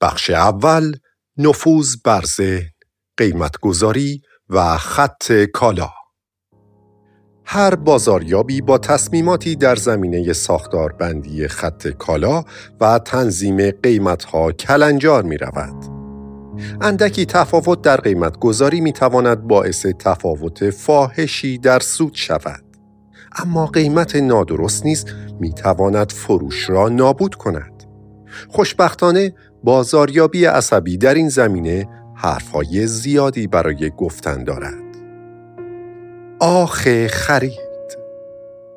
بخش اول نفوذ بر ذهن، قیمتگذاری و خط کالا هر بازاریابی با تصمیماتی در زمینه ساختاربندی خط کالا و تنظیم قیمتها کلنجار می رود. اندکی تفاوت در قیمت گذاری می تواند باعث تفاوت فاحشی در سود شود. اما قیمت نادرست نیز می تواند فروش را نابود کند. خوشبختانه بازاریابی عصبی در این زمینه حرفهای زیادی برای گفتن دارد. آخ خرید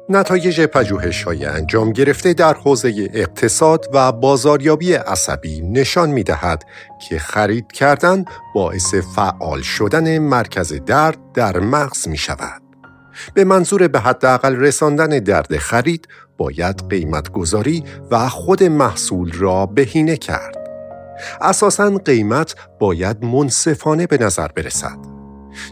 نتایج پژوهش های انجام گرفته در حوزه اقتصاد و بازاریابی عصبی نشان می دهد که خرید کردن باعث فعال شدن مرکز درد در مغز می شود. به منظور به حداقل رساندن درد خرید باید قیمت گذاری و خود محصول را بهینه کرد. اساساً قیمت باید منصفانه به نظر برسد.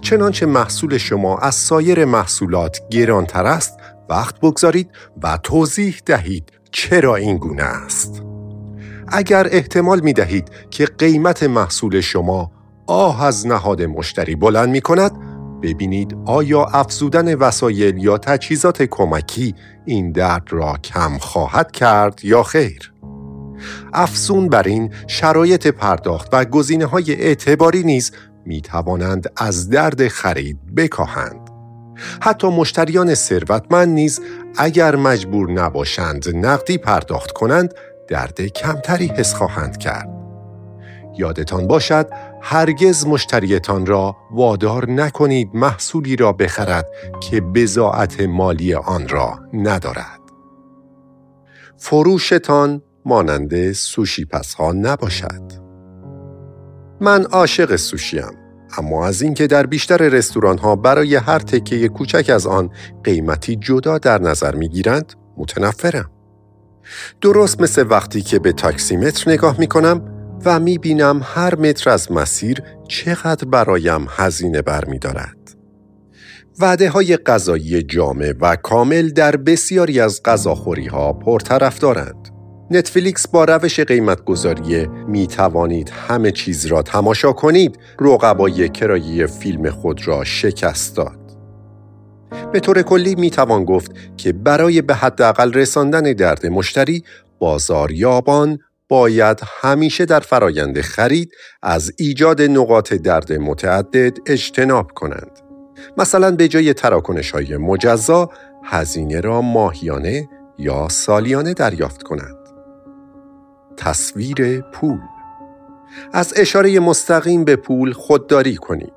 چنانچه محصول شما از سایر محصولات گرانتر است وقت بگذارید و توضیح دهید چرا این گونه است. اگر احتمال می دهید که قیمت محصول شما آه از نهاد مشتری بلند می کند ببینید آیا افزودن وسایل یا تجهیزات کمکی این درد را کم خواهد کرد یا خیر؟ افزون بر این شرایط پرداخت و گزینه های اعتباری نیز می توانند از درد خرید بکاهند. حتی مشتریان ثروتمند نیز اگر مجبور نباشند نقدی پرداخت کنند درد کمتری حس خواهند کرد. یادتان باشد هرگز مشتریتان را وادار نکنید محصولی را بخرد که بزاعت مالی آن را ندارد. فروشتان مانند سوشی پس ها نباشد. من عاشق سوشیم اما از اینکه در بیشتر رستوران ها برای هر تکه کوچک از آن قیمتی جدا در نظر می گیرند متنفرم. درست مثل وقتی که به تاکسیمتر نگاه می کنم و می بینم هر متر از مسیر چقدر برایم هزینه بر می دارد. وعده های غذایی جامع و کامل در بسیاری از غذاخوری ها پرطرف دارند. نتفلیکس با روش قیمتگذاری می توانید همه چیز را تماشا کنید رقبای کرایه فیلم خود را شکست داد. به طور کلی می توان گفت که برای به حداقل رساندن درد مشتری بازاریابان باید همیشه در فرایند خرید از ایجاد نقاط درد متعدد اجتناب کنند. مثلا به جای تراکنش های مجزا هزینه را ماهیانه یا سالیانه دریافت کنند. تصویر پول از اشاره مستقیم به پول خودداری کنید.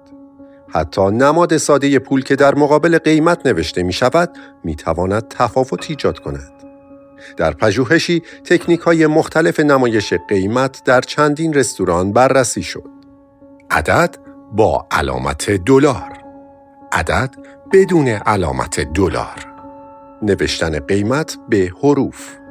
حتی نماد ساده پول که در مقابل قیمت نوشته می شود می تواند تفاوت ایجاد کند. در پژوهشی تکنیک های مختلف نمایش قیمت در چندین رستوران بررسی شد. عدد با علامت دلار عدد بدون علامت دلار نوشتن قیمت به حروف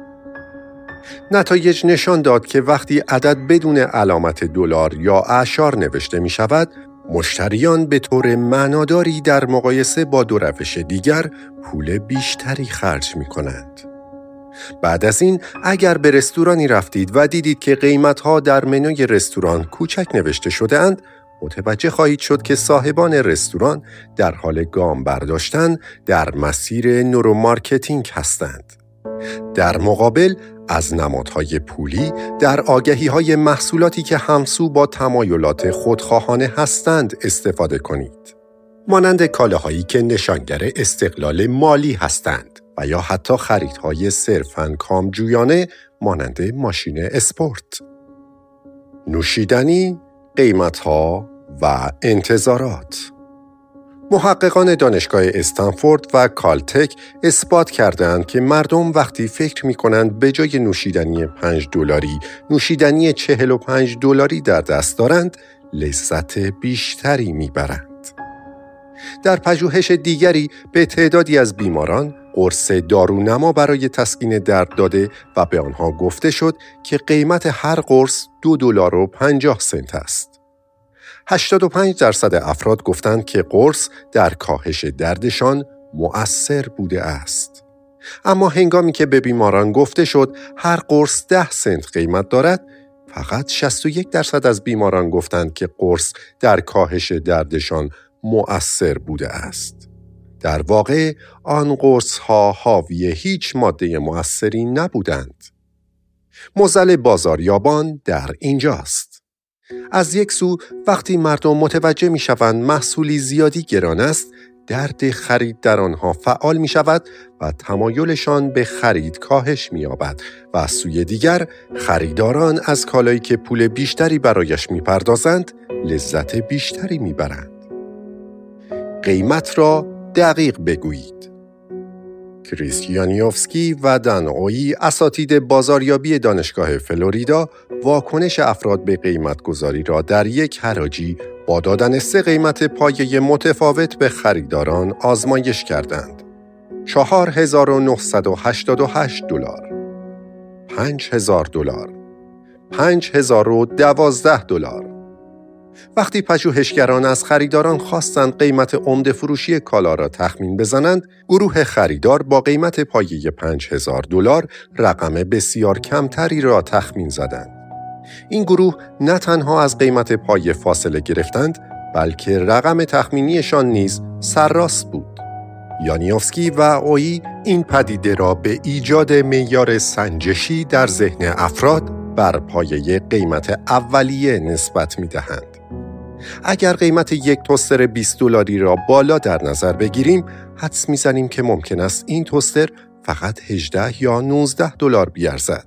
نتایج نشان داد که وقتی عدد بدون علامت دلار یا اعشار نوشته می شود، مشتریان به طور معناداری در مقایسه با دو روش دیگر پول بیشتری خرج می کنند. بعد از این اگر به رستورانی رفتید و دیدید که قیمتها در منوی رستوران کوچک نوشته شده اند، متوجه خواهید شد که صاحبان رستوران در حال گام برداشتن در مسیر neuromarketing هستند. در مقابل از نمادهای پولی در آگهی های محصولاتی که همسو با تمایلات خودخواهانه هستند استفاده کنید. مانند کالاهایی که نشانگر استقلال مالی هستند و یا حتی خریدهای صرفاً کامجویانه مانند ماشین اسپورت. نوشیدنی، قیمتها و انتظارات محققان دانشگاه استنفورد و کالتک اثبات کردند که مردم وقتی فکر می کنند به جای نوشیدنی 5 دلاری نوشیدنی 45 دلاری در دست دارند لذت بیشتری می‌برند. در پژوهش دیگری به تعدادی از بیماران قرص دارونما برای تسکین درد داده و به آنها گفته شد که قیمت هر قرص دو دلار و 50 سنت است. 85 درصد افراد گفتند که قرص در کاهش دردشان مؤثر بوده است. اما هنگامی که به بیماران گفته شد هر قرص ده سنت قیمت دارد، فقط 61 درصد از بیماران گفتند که قرص در کاهش دردشان مؤثر بوده است. در واقع آن قرص ها حاوی هیچ ماده مؤثری نبودند. مزل بازاریابان در اینجاست. از یک سو وقتی مردم متوجه می شوند محصولی زیادی گران است درد خرید در آنها فعال می شود و تمایلشان به خرید کاهش می یابد و از سوی دیگر خریداران از کالایی که پول بیشتری برایش می پردازند لذت بیشتری می برند. قیمت را دقیق بگویید. کریستیانیوفسکی و دانوی اساتید بازاریابی دانشگاه فلوریدا واکنش افراد به قیمت گذاری را در یک حراجی با دادن سه قیمت پایه متفاوت به خریداران آزمایش کردند. 4988 دلار. 5000 دلار. 5012 دلار. وقتی پژوهشگران از خریداران خواستند قیمت عمده فروشی کالا را تخمین بزنند، گروه خریدار با قیمت پایه 5000 دلار رقم بسیار کمتری را تخمین زدند. این گروه نه تنها از قیمت پایه فاصله گرفتند، بلکه رقم تخمینیشان نیز سرراست بود. یانیوفسکی و اویی این پدیده را به ایجاد معیار سنجشی در ذهن افراد بر پایه قیمت اولیه نسبت می دهند. اگر قیمت یک توستر 20 دلاری را بالا در نظر بگیریم حدس می‌زنیم که ممکن است این توستر فقط 18 یا 19 دلار بیارزد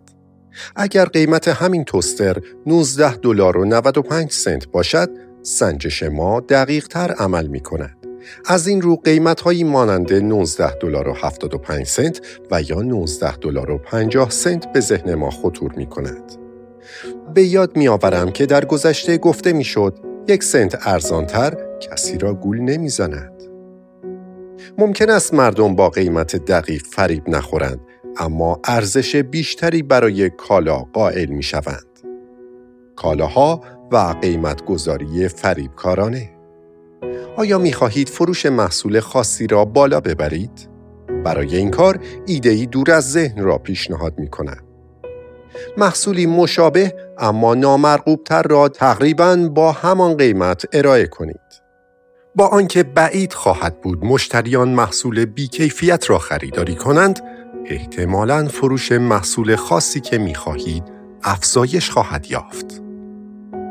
اگر قیمت همین توستر 19 دلار و 95 سنت باشد سنجش ما دقیق تر عمل می کند. از این رو قیمت هایی مانند 19 دلار و 75 سنت و یا 19 دلار و 50 سنت به ذهن ما خطور می کند. به یاد می آورم که در گذشته گفته می شد یک سنت ارزانتر کسی را گول نمی‌زند. ممکن است مردم با قیمت دقیق فریب نخورند اما ارزش بیشتری برای کالا قائل می شوند. کالاها و قیمت گذاری فریبکارانه آیا می خواهید فروش محصول خاصی را بالا ببرید؟ برای این کار ایدهی دور از ذهن را پیشنهاد می کنم. محصولی مشابه اما نامرغوبتر را تقریبا با همان قیمت ارائه کنید. با آنکه بعید خواهد بود مشتریان محصول بیکیفیت را خریداری کنند، احتمالاً فروش محصول خاصی که می خواهید افزایش خواهد یافت.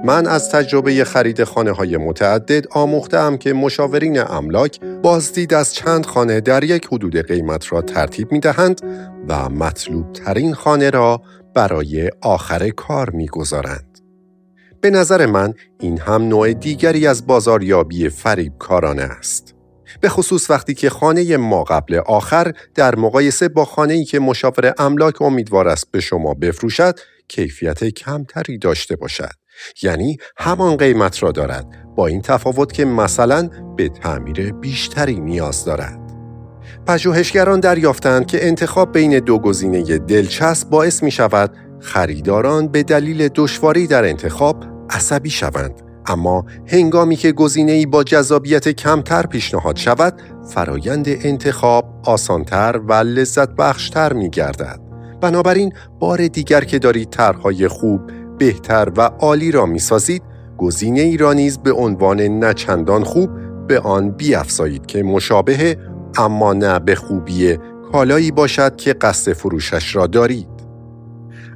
من از تجربه خرید خانه های متعدد آموختم که مشاورین املاک بازدید از چند خانه در یک حدود قیمت را ترتیب می دهند و مطلوب ترین خانه را برای آخر کار می‌گذارند. به نظر من این هم نوع دیگری از بازاریابی فریب کارانه است. به خصوص وقتی که خانه ما قبل آخر در مقایسه با خانه ای که مشاور املاک امیدوار است به شما بفروشد کیفیت کمتری داشته باشد. یعنی همان قیمت را دارد با این تفاوت که مثلا به تعمیر بیشتری نیاز دارد. پژوهشگران دریافتند که انتخاب بین دو گزینه دلچسب باعث می شود خریداران به دلیل دشواری در انتخاب عصبی شوند اما هنگامی که گزینه‌ای با جذابیت کمتر پیشنهاد شود فرایند انتخاب آسانتر و لذت بخشتر می گردد. بنابراین بار دیگر که دارید طرحهای خوب، بهتر و عالی را می سازید گزینه ای را نیز به عنوان نچندان خوب به آن بیافزایید که مشابه اما نه به خوبی کالایی باشد که قصد فروشش را دارید.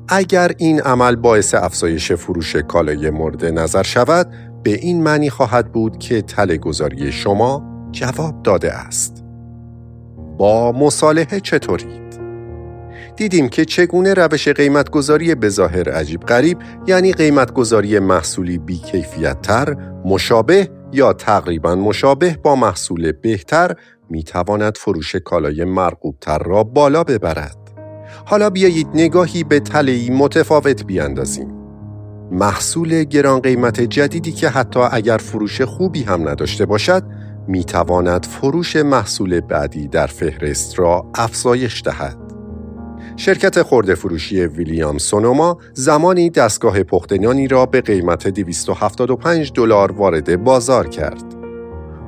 اگر این عمل باعث افزایش فروش کالای مورد نظر شود به این معنی خواهد بود که تله گذاری شما جواب داده است. با مصالحه چطورید؟ دیدیم که چگونه روش قیمتگذاری به ظاهر عجیب غریب یعنی قیمتگذاری محصولی بیکیفیت تر، مشابه یا تقریبا مشابه با محصول بهتر می تواند فروش کالای مرغوبتر را بالا ببرد. حالا بیایید نگاهی به تلهی متفاوت بیاندازیم. محصول گران قیمت جدیدی که حتی اگر فروش خوبی هم نداشته باشد می تواند فروش محصول بعدی در فهرست را افزایش دهد. شرکت خورده فروشی ویلیام سونوما زمانی دستگاه پختنانی را به قیمت 275 دلار وارد بازار کرد.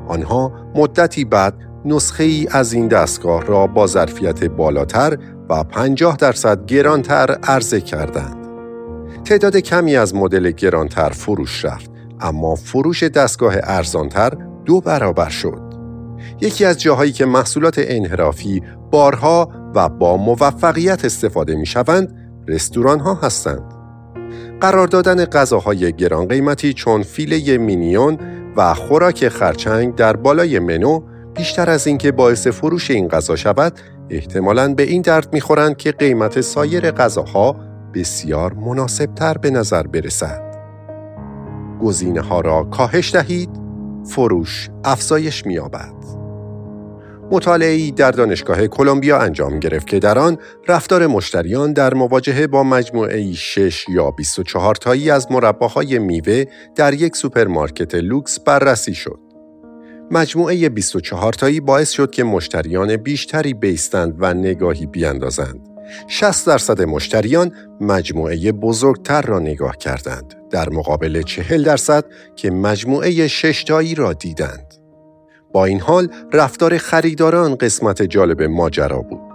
آنها مدتی بعد نسخه ای از این دستگاه را با ظرفیت بالاتر و 50 درصد گرانتر عرضه کردند. تعداد کمی از مدل گرانتر فروش رفت اما فروش دستگاه ارزانتر دو برابر شد. یکی از جاهایی که محصولات انحرافی بارها و با موفقیت استفاده می شوند رستوران ها هستند. قرار دادن غذاهای گران قیمتی چون فیله مینیون و خوراک خرچنگ در بالای منو بیشتر از اینکه باعث فروش این غذا شود احتمالاً به این درد می‌خورند که قیمت سایر غذاها بسیار مناسبتر به نظر برسد. گزینه ها را کاهش دهید، فروش افزایش می‌یابد. مطالعه‌ای در دانشگاه کلمبیا انجام گرفت که در آن رفتار مشتریان در مواجهه با مجموعه 6 یا 24 تایی از مرباهای میوه در یک سوپرمارکت لوکس بررسی شد. مجموعه 24 تایی باعث شد که مشتریان بیشتری بایستند و نگاهی بیاندازند. 60 درصد مشتریان مجموعه بزرگتر را نگاه کردند در مقابل 40 درصد که مجموعه ششتایی را دیدند. با این حال رفتار خریداران قسمت جالب ماجرا بود.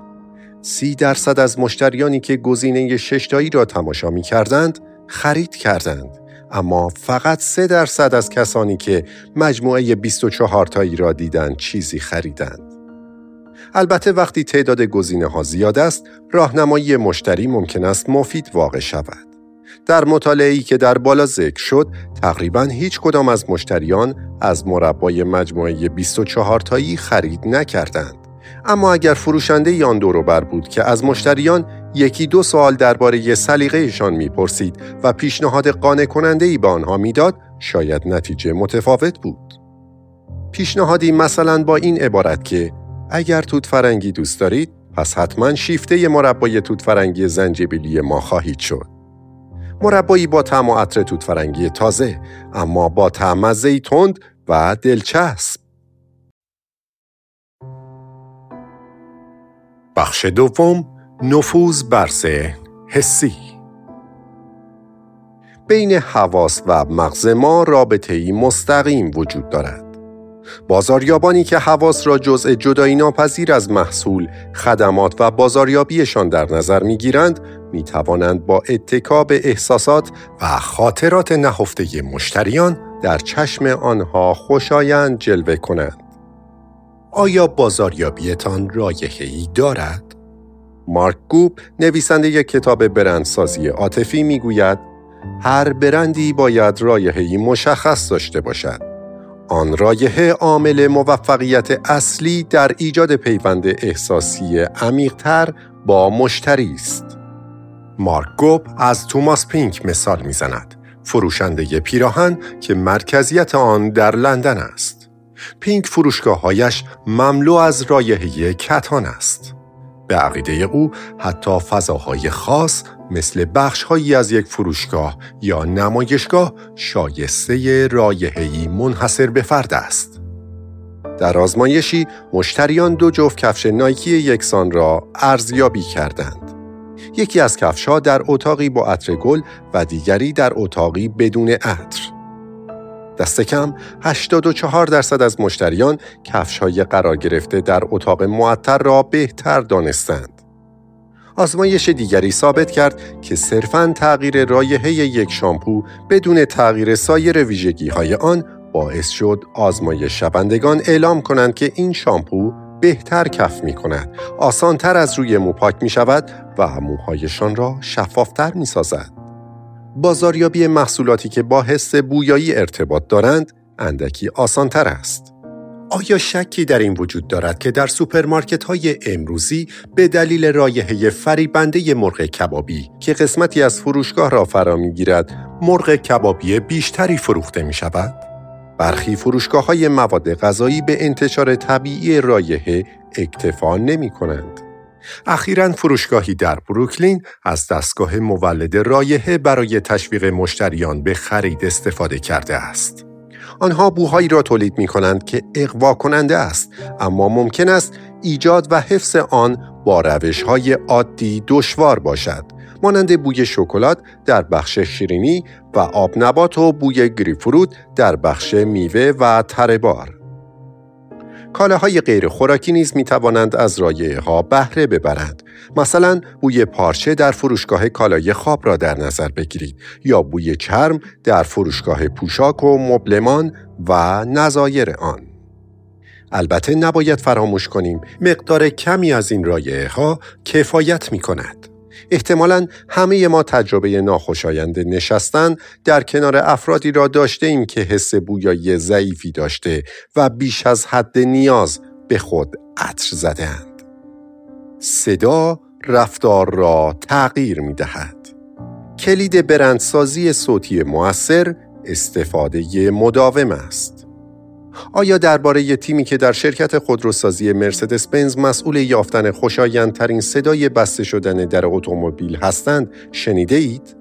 سی درصد از مشتریانی که گزینه ششتایی را تماشا می کردند خرید کردند اما فقط سه درصد از کسانی که مجموعه 24 تایی را دیدند چیزی خریدند. البته وقتی تعداد گزینه ها زیاد است، راهنمایی مشتری ممکن است مفید واقع شود. در مطالعه‌ای که در بالا ذکر شد، تقریبا هیچ کدام از مشتریان از مربای مجموعه 24 تایی خرید نکردند. اما اگر فروشنده یان بر بود که از مشتریان یکی دو سوال درباره سلیقه‌شان می‌پرسید و پیشنهاد قانع کننده ای به آنها می‌داد، شاید نتیجه متفاوت بود. پیشنهادی مثلا با این عبارت که اگر توت فرنگی دوست دارید پس حتما شیفته مربای توت فرنگی زنجبیلی ما خواهید شد. مربایی با طعم و عطر توت فرنگی تازه اما با طعم تند و دلچسب. بخش دوم نفوذ بر حسی بین حواس و مغز ما رابطه مستقیم وجود دارد. بازاریابانی که حواس را جزء جدایی ناپذیر از محصول، خدمات و بازاریابیشان در نظر می‌گیرند، می توانند با اتکا به احساسات و خاطرات نهفته مشتریان در چشم آنها خوشایند جلوه کنند. آیا بازاریابیتان رایحه‌ای دارد؟ مارک گوب نویسنده یک کتاب برندسازی عاطفی می‌گوید هر برندی باید رایحه‌ای مشخص داشته باشد. آن رایحه عامل موفقیت اصلی در ایجاد پیوند احساسی عمیقتر با مشتری است. مارک گوب از توماس پینک مثال می‌زند. فروشنده پیراهن که مرکزیت آن در لندن است. پینک فروشگاههایش مملو از رایحه کتان است. به عقیده او حتی فضاهای خاص مثل بخشهایی از یک فروشگاه یا نمایشگاه شایسته رایحه‌ای منحصر به فرد است. در آزمایشی مشتریان دو جفت کفش نایکی یکسان را ارزیابی کردند. یکی از کفشها در اتاقی با عطر گل و دیگری در اتاقی بدون عطر. دست کم 84 درصد از مشتریان کفش های قرار گرفته در اتاق معطر را بهتر دانستند. آزمایش دیگری ثابت کرد که صرفاً تغییر رایحه یک شامپو بدون تغییر سایر ویژگی های آن باعث شد آزمایش شوندگان اعلام کنند که این شامپو بهتر کف می کند، آسانتر از روی مو پاک می شود و موهایشان را شفافتر می سازد. بازاریابی محصولاتی که با حس بویایی ارتباط دارند اندکی آسانتر است. آیا شکی در این وجود دارد که در سوپرمارکت های امروزی به دلیل رایحه فریبنده مرغ کبابی که قسمتی از فروشگاه را فرا می‌گیرد مرغ کبابی بیشتری فروخته می شود؟ برخی فروشگاه های مواد غذایی به انتشار طبیعی رایحه اکتفا نمی کنند. اخیرا فروشگاهی در بروکلین از دستگاه مولد رایحه برای تشویق مشتریان به خرید استفاده کرده است. آنها بوهایی را تولید می کنند که اقوا کننده است اما ممکن است ایجاد و حفظ آن با روش های عادی دشوار باشد مانند بوی شکلات در بخش شیرینی و آب نبات و بوی گریفروت در بخش میوه و تربار کالاهای غیر خوراکی نیز می توانند از رایه ها بهره ببرند. مثلا بوی پارچه در فروشگاه کالای خواب را در نظر بگیرید یا بوی چرم در فروشگاه پوشاک و مبلمان و نظایر آن. البته نباید فراموش کنیم مقدار کمی از این رایه ها کفایت می کند. احتمالا همه ما تجربه ناخوشایند نشستن در کنار افرادی را داشته ایم که حس بویایی ضعیفی داشته و بیش از حد نیاز به خود عطر زدهاند. صدا رفتار را تغییر می دهد. کلید برندسازی صوتی موثر استفاده مداوم است. آیا درباره تیمی که در شرکت خودروسازی مرسدس بنز مسئول یافتن خوشایندترین صدای بسته شدن در اتومبیل هستند شنیده اید؟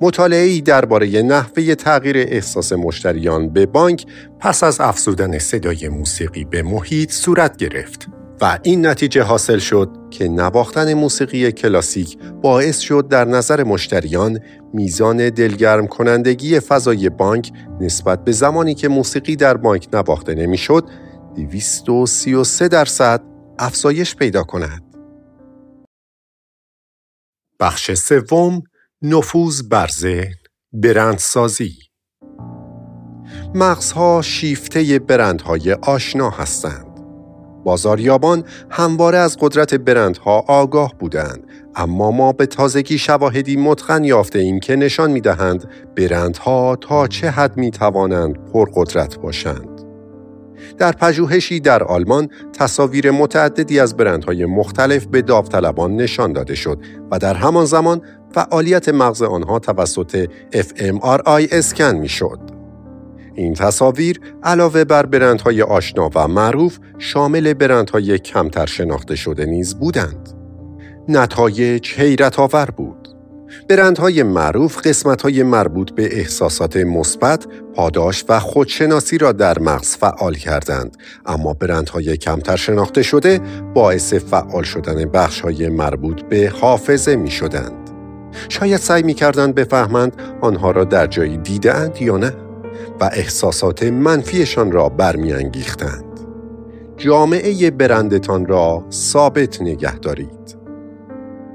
مطالعه ای درباره نحوه تغییر احساس مشتریان به بانک پس از افزودن صدای موسیقی به محیط صورت گرفت و این نتیجه حاصل شد که نواختن موسیقی کلاسیک باعث شد در نظر مشتریان میزان دلگرم کنندگی فضای بانک نسبت به زمانی که موسیقی در بانک نواخته نمی‌شد 233 درصد افزایش پیدا کند. بخش سوم نفوذ بر ذهن برندسازی مغزها شیفته برندهای آشنا هستند. بازاریابان همواره از قدرت برندها آگاه بودند اما ما به تازگی شواهدی متقن یافته ایم که نشان می دهند برندها تا چه حد می توانند پرقدرت باشند. در پژوهشی در آلمان تصاویر متعددی از برندهای مختلف به داوطلبان نشان داده شد و در همان زمان فعالیت مغز آنها توسط fMRI اسکن می شد. این تصاویر علاوه بر برندهای آشنا و معروف شامل برندهای کمتر شناخته شده نیز بودند. نتایج حیرت آور بود. برندهای معروف قسمتهای مربوط به احساسات مثبت، پاداش و خودشناسی را در مغز فعال کردند، اما برندهای کمتر شناخته شده باعث فعال شدن بخشهای مربوط به حافظه می شدند. شاید سعی می کردند بفهمند آنها را در جایی دیدند یا نه. و احساسات منفیشان را برمیانگیختند. جامعه برندتان را ثابت نگه دارید.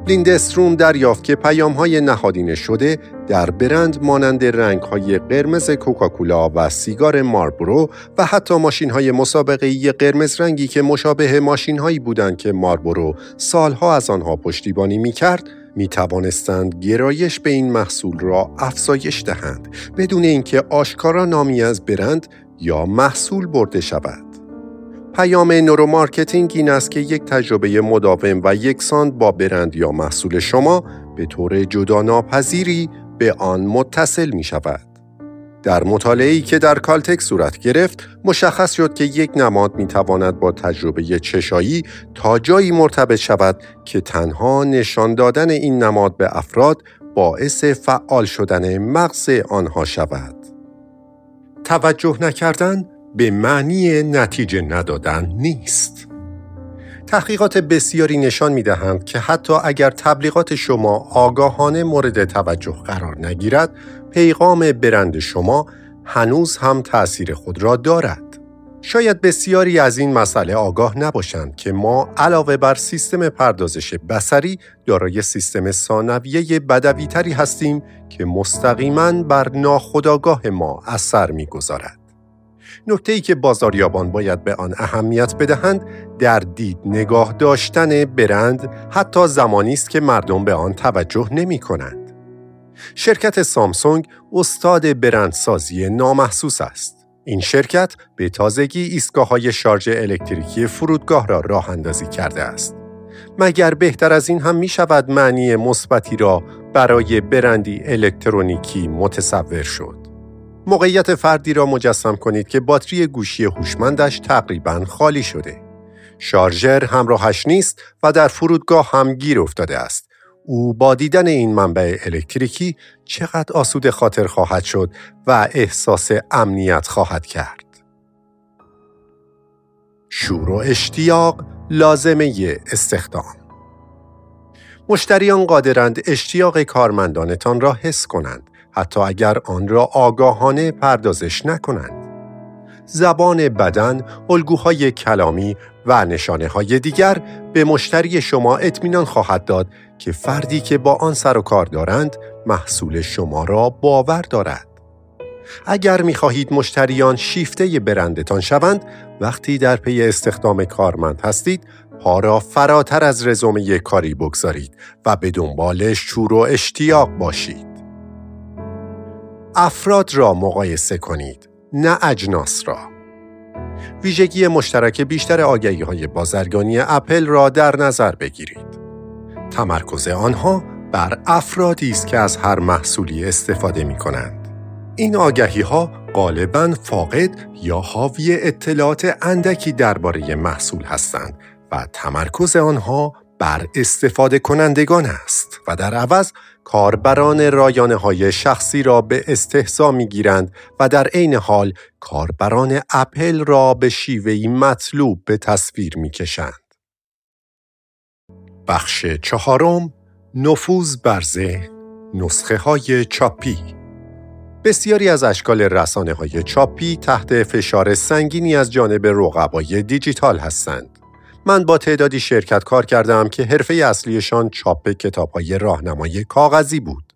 لیندستروم دریافت که پیام های نهادینه شده در برند مانند رنگ های قرمز کوکاکولا و سیگار ماربرو و حتی ماشین های مسابقه قرمز رنگی که مشابه ماشین هایی بودند که مارلبرو سالها از آنها پشتیبانی می کرد می توانستند گرایش به این محصول را افزایش دهند بدون اینکه آشکارا نامی از برند یا محصول برده شود. پیام neuromarketing این است که یک تجربه مداوم و یکسان با برند یا محصول شما به طور جدا ناپذیری به آن متصل می شود. در مطالعه‌ای که در کالتک صورت گرفت مشخص شد که یک نماد می تواند با تجربه چشایی تا جایی مرتبط شود که تنها نشان دادن این نماد به افراد باعث فعال شدن مغز آنها شود. توجه نکردن به معنی نتیجه ندادن نیست. تحقیقات بسیاری نشان می دهند که حتی اگر تبلیغات شما آگاهانه مورد توجه قرار نگیرد، پیغام برند شما هنوز هم تأثیر خود را دارد. شاید بسیاری از این مسئله آگاه نباشند که ما علاوه بر سیستم پردازش بسری دارای سیستم ثانویه بدویتری هستیم که مستقیما بر ناخودآگاه ما اثر می‌گذارد. نکته ای که بازاریابان باید به آن اهمیت بدهند در دید نگاه داشتن برند حتی زمانی است که مردم به آن توجه نمی کنند. شرکت سامسونگ استاد برندسازی نامحسوس است. این شرکت به تازگی ایستگاه های شارژ الکتریکی فرودگاه را راه اندازی کرده است. مگر بهتر از این هم می شود معنی مثبتی را برای برندی الکترونیکی متصور شد. موقعیت فردی را مجسم کنید که باتری گوشی هوشمندش تقریبا خالی شده. شارژر همراهش نیست و در فرودگاه هم گیر افتاده است. او با دیدن این منبع الکتریکی چقدر آسود خاطر خواهد شد و احساس امنیت خواهد کرد. شور و اشتیاق لازمه استخدام مشتریان قادرند اشتیاق کارمندانتان را حس کنند حتی اگر آن را آگاهانه پردازش نکنند. زبان بدن، الگوهای کلامی و نشانه های دیگر به مشتری شما اطمینان خواهد داد که فردی که با آن سر و کار دارند محصول شما را باور دارد. اگر می خواهید مشتریان شیفته برندتان شوند وقتی در پی استخدام کارمند هستید پا را فراتر از رزومه کاری بگذارید و به دنبال شور و اشتیاق باشید. افراد را مقایسه کنید نه اجناس را ویژگی مشترک بیشتر آگهی های بازرگانی اپل را در نظر بگیرید تمرکز آنها بر افرادی است که از هر محصولی استفاده می کنند. این آگهی ها غالبا فاقد یا حاوی اطلاعات اندکی درباره محصول هستند و تمرکز آنها بر استفاده کنندگان است و در عوض کاربران رایانه های شخصی را به استحضا می گیرند و در عین حال کاربران اپل را به شیوهی مطلوب به تصویر می کشند. بخش چهارم نفوذ بر ذهن نسخه های چاپی بسیاری از اشکال رسانه های چاپی تحت فشار سنگینی از جانب رقبای دیجیتال هستند. من با تعدادی شرکت کار کردم که حرفه اصلیشان چاپ کتاب های راهنمای کاغذی بود.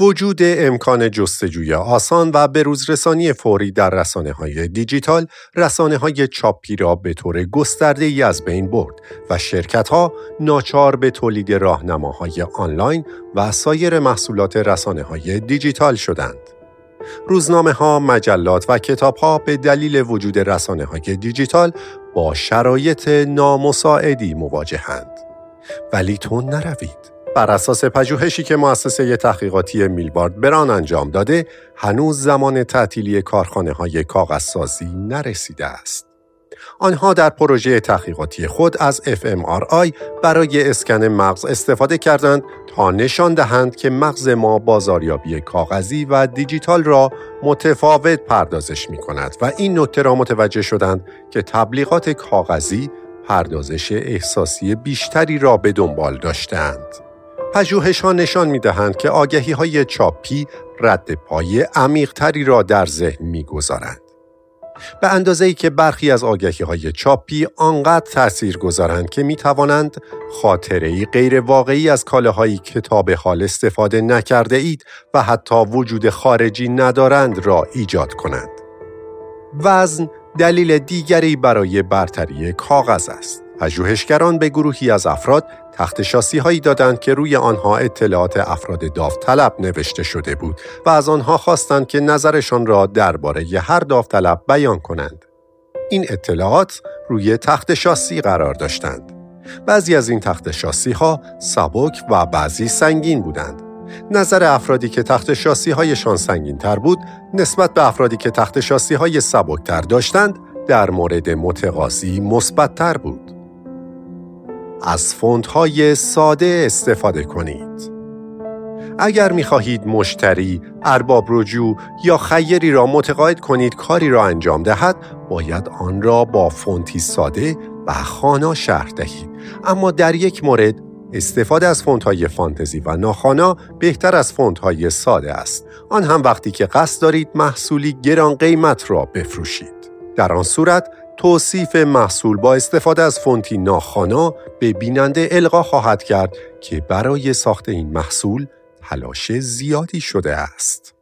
وجود امکان جستجوی آسان و بروزرسانی فوری در رسانه های دیجیتال رسانه های چاپی را به طور گسترده ای از بین برد و شرکت ها ناچار به تولید راهنماهای آنلاین و سایر محصولات رسانه های دیجیتال شدند. روزنامه ها، مجلات و کتاب ها به دلیل وجود رسانه های دیجیتال با شرایط نامساعدی مواجهند. ولی تو نروید. بر اساس پژوهشی که مؤسسه تحقیقاتی میلبارد بران انجام داده، هنوز زمان تعطیلی کارخانه های کاغذسازی نرسیده است. آنها در پروژه تحقیقاتی خود از fMRI برای اسکن مغز استفاده کردند تا نشان دهند که مغز ما بازاریابی کاغذی و دیجیتال را متفاوت پردازش می کند و این نکته را متوجه شدند که تبلیغات کاغذی پردازش احساسی بیشتری را به دنبال داشتند. پژوهش ها نشان می دهند که آگهی های چاپی رد پای عمیقتری را در ذهن می گذارند. به اندازه ای که برخی از آگهی های چاپی آنقدر تأثیر گذارند که می توانند خاطره ای غیر واقعی از کالاهایی که تا به حال استفاده نکرده اید و حتی وجود خارجی ندارند را ایجاد کنند. وزن دلیل دیگری برای برتری کاغذ است. پژوهشگران به گروهی از افراد تخت شاسی هایی دادند که روی آنها اطلاعات افراد داوطلب نوشته شده بود و از آنها خواستند که نظرشان را درباره هر داوطلب بیان کنند. این اطلاعات روی تخت شاسی قرار داشتند. بعضی از این تخت شاسی ها سبک و بعضی سنگین بودند. نظر افرادی که تخت شاسی هایشان سنگین تر بود نسبت به افرادی که تخت شاسی های سبک تر داشتند در مورد متقاضی مثبت تر بود. از های ساده استفاده کنید. اگر می خواهید مشتری، ارباب رجوع یا خیری را متقاعد کنید کاری را انجام دهد، باید آن را با فونتی ساده و خانا شرح دهید. اما در یک مورد استفاده از فونت های فانتزی و ناخانا بهتر از فونت های ساده است. آن هم وقتی که قصد دارید محصولی گران قیمت را بفروشید. در آن صورت توصیف محصول با استفاده از فونتی ناخانا به بیننده القا خواهد کرد که برای ساخت این محصول تلاش زیادی شده است.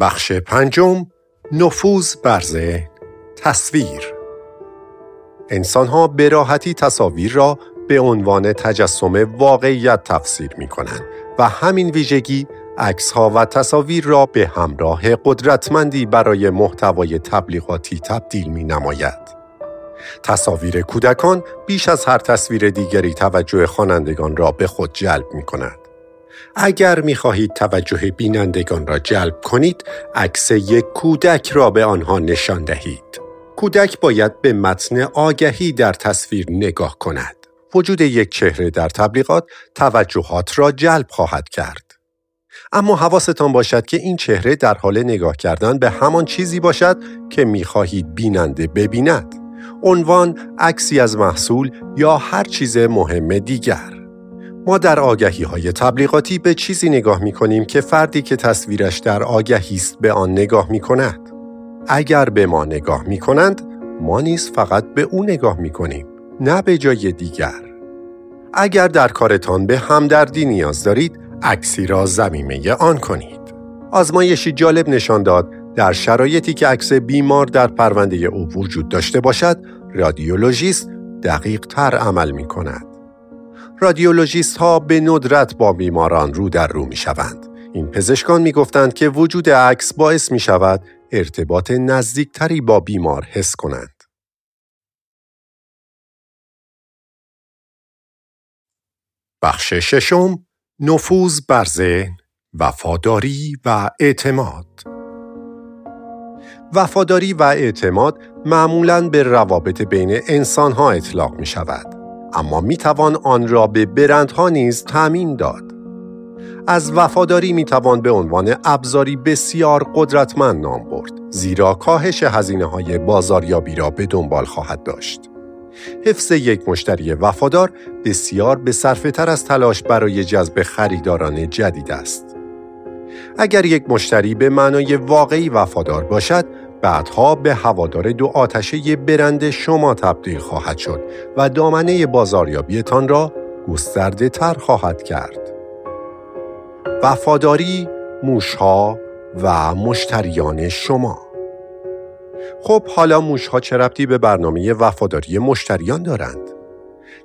بخش پنجم نفوذ بر تصویر انسان ها به راحتی تصاویر را به عنوان تجسم واقعیت تفسیر می کنند و همین ویژگی ها و تصاویر را به همراه قدرتمندی برای محتوای تبلیغاتی تبدیل می نماید. تصاویر کودکان بیش از هر تصویر دیگری توجه خوانندگان را به خود جلب می کند. اگر می خواهید توجه بینندگان را جلب کنید، عکس یک کودک را به آنها نشان دهید. کودک باید به متن آگهی در تصویر نگاه کند. وجود یک چهره در تبلیغات توجهات را جلب خواهد کرد. اما حواستان باشد که این چهره در حال نگاه کردن به همان چیزی باشد که می‌خواهید بیننده ببیند. عنوان عکسی از محصول یا هر چیز مهم دیگر. ما در آگهی های تبلیغاتی به چیزی نگاه می کنیم که فردی که تصویرش در آگهی است به آن نگاه می کند. اگر به ما نگاه می کنند ما نیز فقط به او نگاه می کنیم نه به جای دیگر اگر در کارتان به همدردی نیاز دارید عکسی را زمیمه آن کنید آزمایشی جالب نشان داد در شرایطی که عکس بیمار در پرونده او وجود داشته باشد رادیولوژیست دقیق تر عمل می کند. رادیولوژیست ها به ندرت با بیماران رو در رو می شوند. این پزشکان می گفتند که وجود عکس باعث می شود ارتباط نزدیکتری با بیمار حس کنند. بخش ششم نفوذ بر ذهن وفاداری و اعتماد. وفاداری و اعتماد معمولاً به روابط بین انسانها اطلاق می شود اما می توان آن را به برندها نیز تعمین داد. از وفاداری می توان به عنوان ابزاری بسیار قدرتمند نام برد زیرا کاهش هزینه های بازاریابی را به دنبال خواهد داشت. حفظ یک مشتری وفادار بسیار به صرفه تر از تلاش برای جذب خریداران جدید است. اگر یک مشتری به معنای واقعی وفادار باشد، بعدها به هوادار دو آتشه برند شما تبدیل خواهد شد و دامنه بازاریابیتان را گسترده تر خواهد کرد. وفاداری، موشها و مشتریان شما خب حالا موشها چه ربطی به برنامه وفاداری مشتریان دارند؟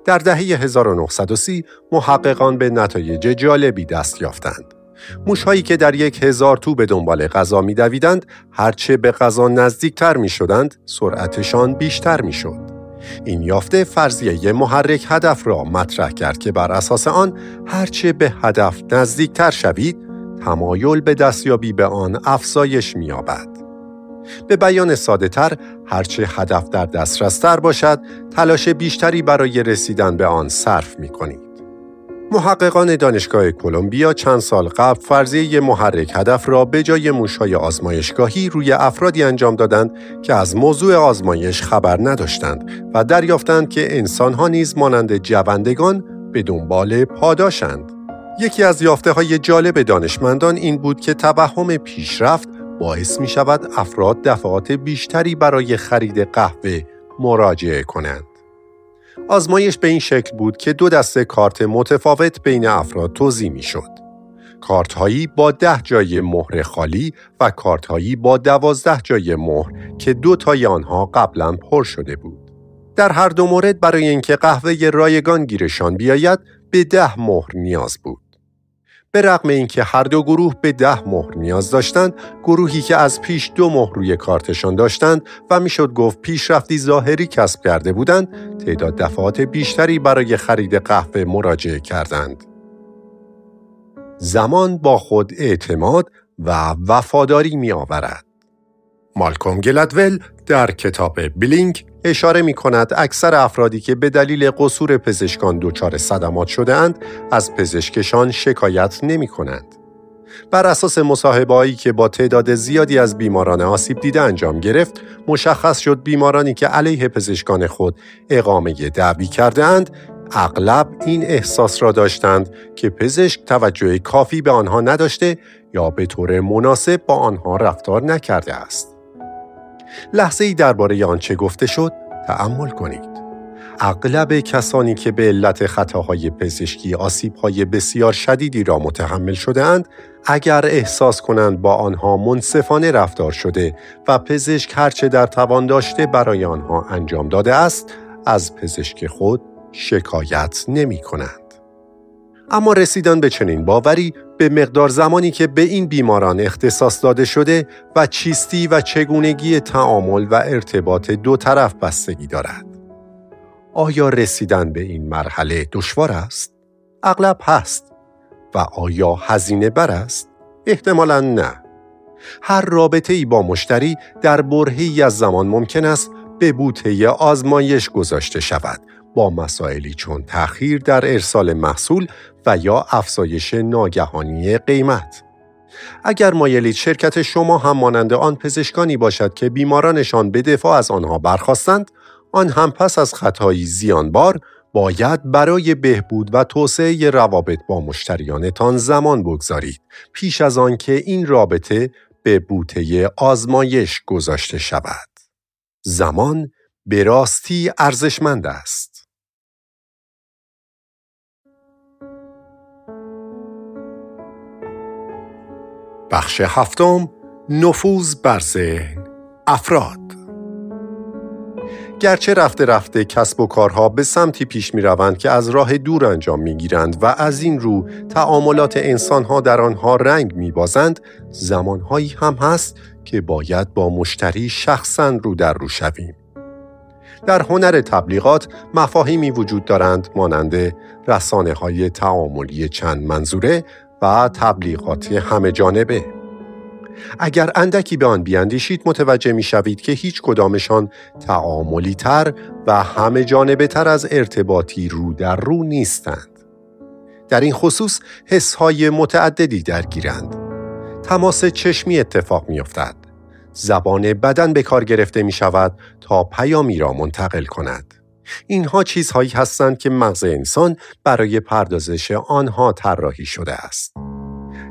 در دهه 1930 محققان به نتایج جالبی دست یافتند. موشهایی که در یک هزار تو به دنبال غذا می دویدند، هرچه به غذا نزدیکتر می شدند، سرعتشان بیشتر می شد. این یافته فرضیه محرک هدف را مطرح کرد که بر اساس آن هرچه به هدف نزدیکتر شوید، تمایل به دستیابی به آن افزایش می‌یابد. به بیان ساده تر، هرچه هدف در دسترس تر باشد، تلاش بیشتری برای رسیدن به آن صرف می کنید. محققان دانشگاه کلمبیا چند سال قبل فرضیه محرک هدف را به جای موشهای آزمایشگاهی روی افرادی انجام دادند که از موضوع آزمایش خبر نداشتند و دریافتند که انسانها نیز مانند جوندگان به دنبال پاداشند. یکی از یافته های جالب دانشمندان این بود که توهم پیشرفت باعث می شود افراد دفعات بیشتری برای خرید قهوه مراجعه کنند. آزمایش به این شکل بود که دو دسته کارت متفاوت بین افراد توضیح می شد. کارت هایی با ده جای مهر خالی و کارت هایی با دوازده جای مهر که دو تای آنها قبلا پر شده بود. در هر دو مورد برای اینکه قهوه رایگان گیرشان بیاید به ده مهر نیاز بود. به رغم اینکه هر دو گروه به ده مهر نیاز داشتند گروهی که از پیش دو مهر روی کارتشان داشتند و می‌شد گفت پیشرفتی ظاهری کسب کرده بودند تعداد دفعات بیشتری برای خرید قهوه مراجعه کردند زمان با خود اعتماد و وفاداری می آورد. مالکوم گلدول در کتاب بلینک اشاره می کند اکثر افرادی که به دلیل قصور پزشکان دچار صدمات شده اند از پزشکشان شکایت نمی کنند. بر اساس مصاحبه‌ای که با تعداد زیادی از بیماران آسیب دیده انجام گرفت، مشخص شد بیمارانی که علیه پزشکان خود اقامه دعوی کرده اند، اغلب این احساس را داشتند که پزشک توجه کافی به آنها نداشته یا به طور مناسب با آنها رفتار نکرده است. لحظه ای درباره آنچه گفته شد تأمل کنید. اغلب کسانی که به علت خطاهای پزشکی آسیبهای بسیار شدیدی را متحمل شده اند، اگر احساس کنند با آنها منصفانه رفتار شده و پزشک هرچه در توان داشته برای آنها انجام داده است، از پزشک خود شکایت نمی کنند. اما رسیدن به چنین باوری به مقدار زمانی که به این بیماران اختصاص داده شده و چیستی و چگونگی تعامل و ارتباط دو طرف بستگی دارد. آیا رسیدن به این مرحله دشوار است؟ اغلب هست. و آیا هزینه بر است؟ احتمالا نه. هر رابطه ای با مشتری در برهی از زمان ممکن است به بوته آزمایش گذاشته شود با مسائلی چون تأخیر در ارسال محصول و یا افزایش ناگهانی قیمت. اگر مایلید شرکت شما هم مانند آن پزشکانی باشد که بیمارانشان به دفاع از آنها برخواستند، آن هم پس از خطایی زیانبار باید برای بهبود و توسعه روابط با مشتریانتان زمان بگذارید پیش از آنکه این رابطه به بوته آزمایش گذاشته شود. زمان به راستی ارزشمند است. بخش هفتم نفوذ بر ذهن افراد گرچه رفته رفته کسب و کارها به سمتی پیش می روند که از راه دور انجام می گیرند و از این رو تعاملات انسانها در آنها رنگ می بازند زمانهایی هم هست که باید با مشتری شخصا رو در رو شویم. در هنر تبلیغات مفاهیمی وجود دارند مانند رسانه های تعاملی چند منظوره و تبلیغات همه جانبه. اگر اندکی به آن بیاندیشید متوجه می شوید که هیچ کدامشان تعاملی تر و همه جانبه تر از ارتباطی رو در رو نیستند. در این خصوص حسهای متعددی درگیرند. تماس چشمی اتفاق می افتد. زبان بدن به کار گرفته می شود تا پیامی را منتقل کند. اینها چیزهایی هستند که مغز انسان برای پردازش آنها طراحی شده است.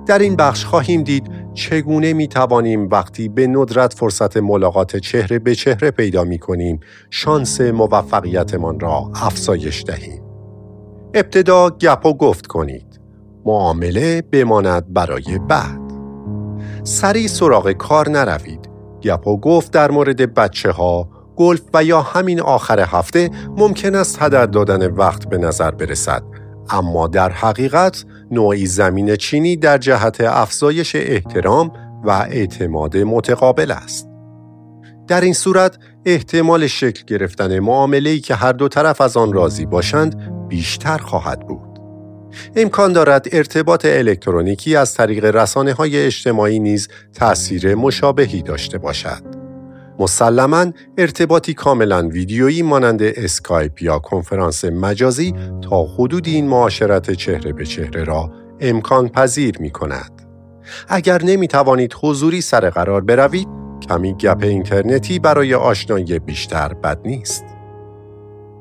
در این بخش خواهیم دید چگونه می توانیم وقتی به ندرت فرصت ملاقات چهره به چهره پیدا می کنیم شانس موفقیتمان را افزایش دهیم. ابتدا گپ و گفت کنید. معامله بماند برای بعد. سریع سراغ کار نروید. گپ و گفت در مورد بچه ها، گلف و یا همین آخر هفته ممکن است هدر دادن وقت به نظر برسد اما در حقیقت نوعی زمین چینی در جهت افزایش احترام و اعتماد متقابل است. در این صورت احتمال شکل گرفتن معامله‌ای که هر دو طرف از آن راضی باشند بیشتر خواهد بود. امکان دارد ارتباط الکترونیکی از طریق رسانه های اجتماعی نیز تأثیر مشابهی داشته باشد. مسلما ارتباطی کاملا ویدیویی مانند اسکایپ یا کنفرانس مجازی تا حدود این معاشرت چهره به چهره را امکان پذیر می کند. اگر نمی توانید حضوری سر قرار بروید، کمی گپ اینترنتی برای آشنایی بیشتر بد نیست.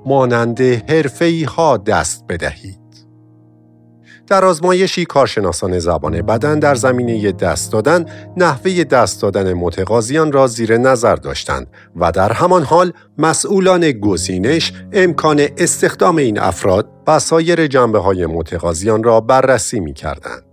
مانند حرفه‌ای ها دست بدهید. در آزمایشی کارشناسان زبان بدن در زمینه دست دادن نحوه دست دادن متقاضیان را زیر نظر داشتند و در همان حال مسئولان گزینش امکان استخدام این افراد و سایر جنبه های متقاضیان را بررسی می کردند.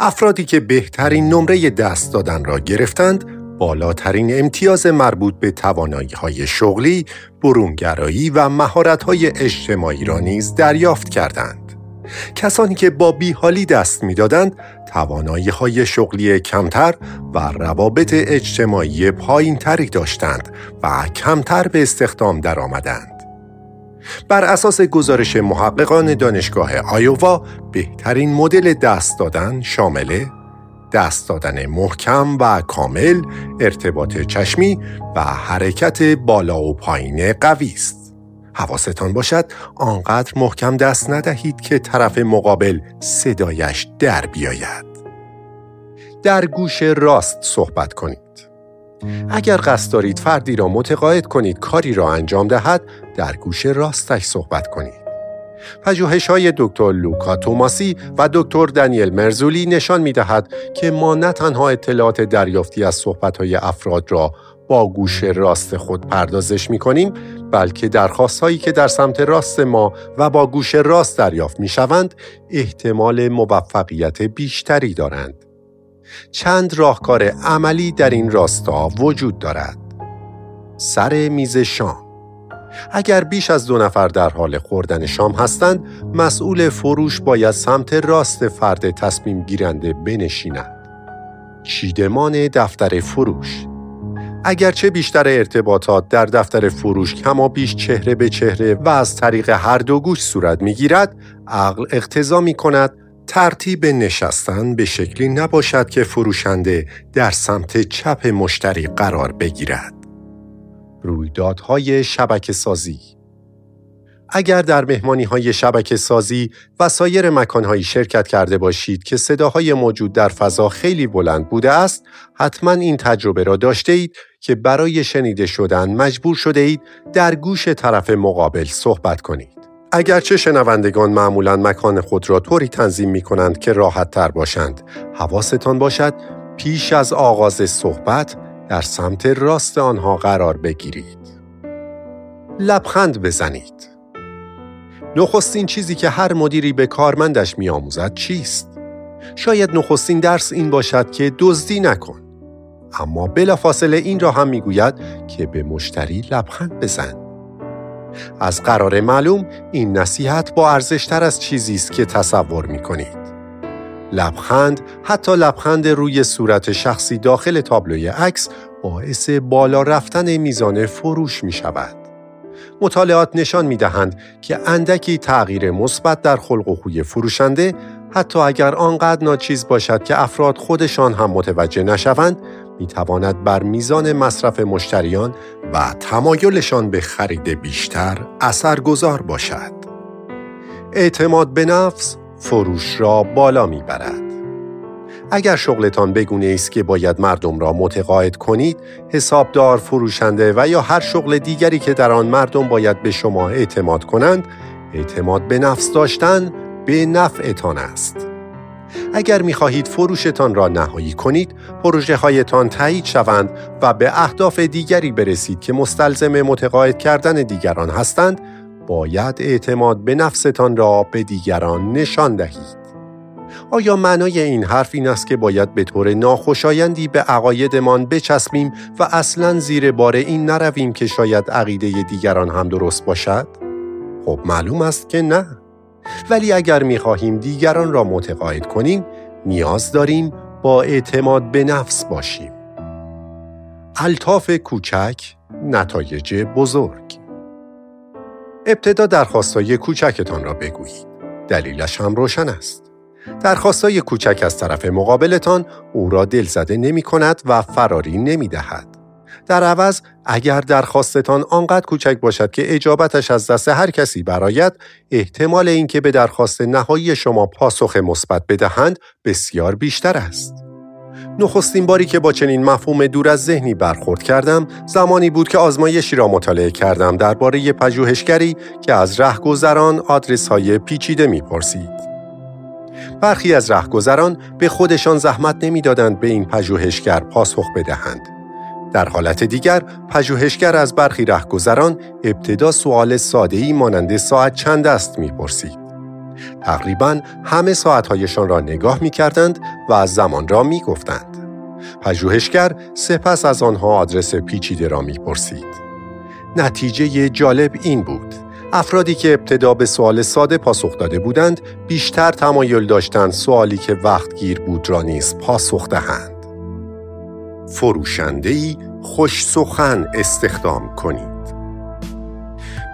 افرادی که بهترین نمره دست دادن را گرفتند بالاترین امتیاز مربوط به توانایی های شغلی، برونگرایی و مهارت های اجتماعی را نیز دریافت کردند. کسانی که با بیحالی دست می‌دادند توانایی های شغلی کمتر و روابط اجتماعی پایین تری داشتند و کمتر به استخدام درآمدند. بر اساس گزارش محققان دانشگاه آیووا بهترین مدل دست دادن شامل دست دادن محکم و کامل، ارتباط چشمی و حرکت بالا و پایین قوی است. حواستان باشد آنقدر محکم دست ندهید که طرف مقابل صدایش در بیاید. در گوش راست صحبت کنید. اگر قصد دارید فردی را متقاعد کنید کاری را انجام دهد در گوش راستش صحبت کنید. پژوهش های دکتر لوکا توماسی و دکتر دانیل مرزولی نشان می دهد که ما نه تنها اطلاعات دریافتی از صحبت های افراد را با گوش راست خود پردازش می کنیم بلکه درخواست هایی که در سمت راست ما و با گوش راست دریافت می شوند احتمال موفقیت بیشتری دارند. چند راهکار عملی در این راستا وجود دارد. سر میز شام اگر بیش از دو نفر در حال خوردن شام هستند، مسئول فروش باید سمت راست فرد تصمیم گیرنده بنشیند. چیدمان دفتر فروش اگرچه بیشتر ارتباطات در دفتر فروش کما بیش چهره به چهره و از طریق هر دو گوش صورت می گیرد، عقل اقتضا می کند ترتیب نشستن به شکلی نباشد که فروشنده در سمت چپ مشتری قرار بگیرد. رویدادهای شبکه سازی اگر در مهمانی های شبکه سازی و سایر مکانهایی شرکت کرده باشید که صداهای موجود در فضا خیلی بلند بوده است، حتما این تجربه را داشته اید که برای شنیده شدن مجبور شده اید در گوش طرف مقابل صحبت کنید. اگرچه شنوندگان معمولا مکان خود را طوری تنظیم می کنند که راحت تر باشند، حواستان باشد پیش از آغاز صحبت در سمت راست آنها قرار بگیرید. لبخند بزنید. نخستین چیزی که هر مدیری به کارمندش میآموزد چیست؟ شاید نخستین درس این باشد که دزدی نکن. اما بلافاصله این را هم می‌گوید که به مشتری لبخند بزن. از قرار معلوم این نصیحت با ارزشتر از چیزی است که تصور می کنید. لبخند حتی لبخند روی صورت شخصی داخل تابلوی عکس باعث بالا رفتن میزان فروش می شود. مطالعات نشان می دهند که اندکی تغییر مثبت در خلق و خوی فروشنده حتی اگر آنقدر ناچیز باشد که افراد خودشان هم متوجه نشوند می تواند بر میزان مصرف مشتریان و تمایلشان به خرید بیشتر اثرگذار باشد. اعتماد به نفس فروش را بالا می برد. اگر شغلتان بگونه است که باید مردم را متقاعد کنید، حسابدار، فروشنده و یا هر شغل دیگری که در آن مردم باید به شما اعتماد کنند، اعتماد به نفس داشتن به نفعتان است. اگر می خواهید فروشتان را نهایی کنید، پروژه هایتان تایید شوند و به اهداف دیگری برسید که مستلزم متقاعد کردن دیگران هستند، باید اعتماد به نفستان را به دیگران نشان دهید. آیا معنای این حرف این است که باید به طور ناخوشایندی به عقایدمان بچسبیم و اصلا زیر بار این نرویم که شاید عقیده دیگران هم درست باشد؟ خب معلوم است که نه. ولی اگر می خواهیم دیگران را متقاعد کنیم، نیاز داریم با اعتماد به نفس باشیم. الطاف کوچک نتایج بزرگ ابتدا درخواستای کوچکتان را بگویید. دلیلش هم روشن است. درخواستای کوچک از طرف مقابلتان او را دلزده نمی کند و فراری نمی دهد. در عوض اگر درخواستتان آنقدر کوچک باشد که اجابتش از دست هر کسی براید احتمال اینکه به درخواست نهایی شما پاسخ مثبت بدهند بسیار بیشتر است. نخستین باری که با چنین مفهوم دور از ذهنی برخورد کردم زمانی بود که آزمایشی را مطالعه کردم درباره پژوهشگری که از رهگذران آدرس های پیچیده می‌پرسید. برخی از رهگذران به خودشان زحمت نمی‌دادند به این پژوهشگر پاسخ بدهند. در حالت دیگر پژوهشگر از برخی رهگذران ابتدا سوال ساده‌ای مانند ساعت چند است می‌پرسید. تقریبا همه ساعتهایشان را نگاه می کردند و از زمان را می گفتند. پژوهشگر سپس از آنها آدرس پیچیده را می پرسید. نتیجه جالب این بود. افرادی که ابتدا به سوال ساده پاسخ داده بودند بیشتر تمایل داشتند سوالی که وقتگیر بود را نیز پاسخ دهند. فروشندهی خوش سخن استخدام کنید.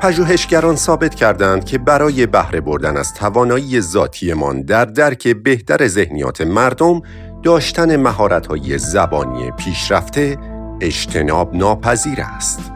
پژوهشگران ثابت کردند که برای بهره بردن از توانایی ذاتیمان در درک بهتر ذهنیات مردم داشتن مهارت‌های زبانی پیشرفته اجتناب ناپذیر است.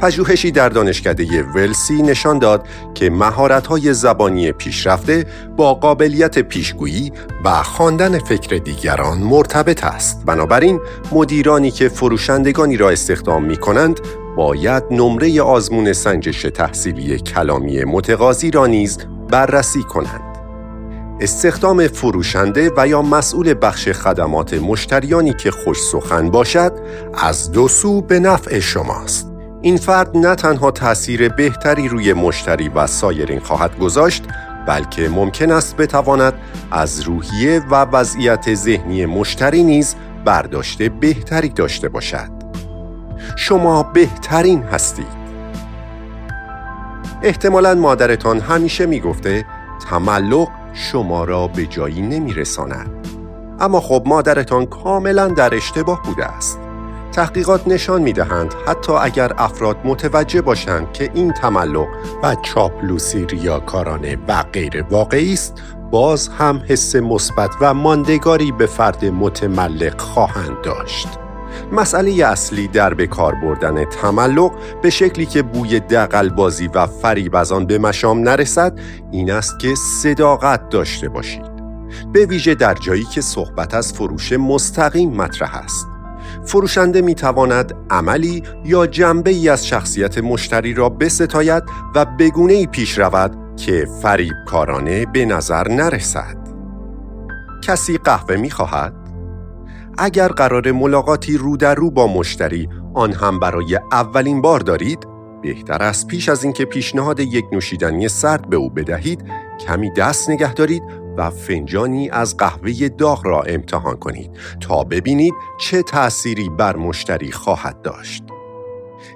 پژوهشی در دانشکده ولسی نشان داد که مهارت‌های زبانی پیشرفته با قابلیت پیشگویی و خواندن فکر دیگران مرتبط است. بنابراین مدیرانی که فروشندگانی را استخدام می کنند باید نمره آزمون سنجش تحصیلی کلامی متقاضی را نیز بررسی کنند. استخدام فروشنده و یا مسئول بخش خدمات مشتریانی که خوش سخن باشد از دو سو به نفع شماست. این فرد نه تنها تأثیر بهتری روی مشتری و سایرین خواهد گذاشت بلکه ممکن است بتواند از روحیه و وضعیت ذهنی مشتری نیز برداشت بهتری داشته باشد. شما بهترین هستید. احتمالا مادرتان همیشه می‌گفته تملق شما را به جایی نمیرساند. اما خب مادرتان کاملا در اشتباه بوده است. تحقیقات نشان می دهند حتی اگر افراد متوجه باشند که این تملق و چاپلوسی ریاکارانه و غیر واقعی است باز هم حس مثبت و ماندگاری به فرد متملق خواهند داشت. مسئله اصلی در به کار بردن تملق به شکلی که بوی دقلبازی و فریب از آن به مشام نرسد این است که صداقت داشته باشید. به ویژه در جایی که صحبت از فروش مستقیم مطرح است. فروشنده می تواند عملی یا جنبه ای از شخصیت مشتری را بستاید و بگونه ای پیش رود که فریب کارانه به نظر نرسد. کسی قهوه می خواهد؟ اگر قرار ملاقاتی رو در رو با مشتری آن هم برای اولین بار دارید بهتر است پیش از اینکه پیشنهاد یک نوشیدنی سرد به او بدهید کمی دست نگه دارید و فنجانی از قهوه داغ را امتحان کنید تا ببینید چه تأثیری بر مشتری خواهد داشت.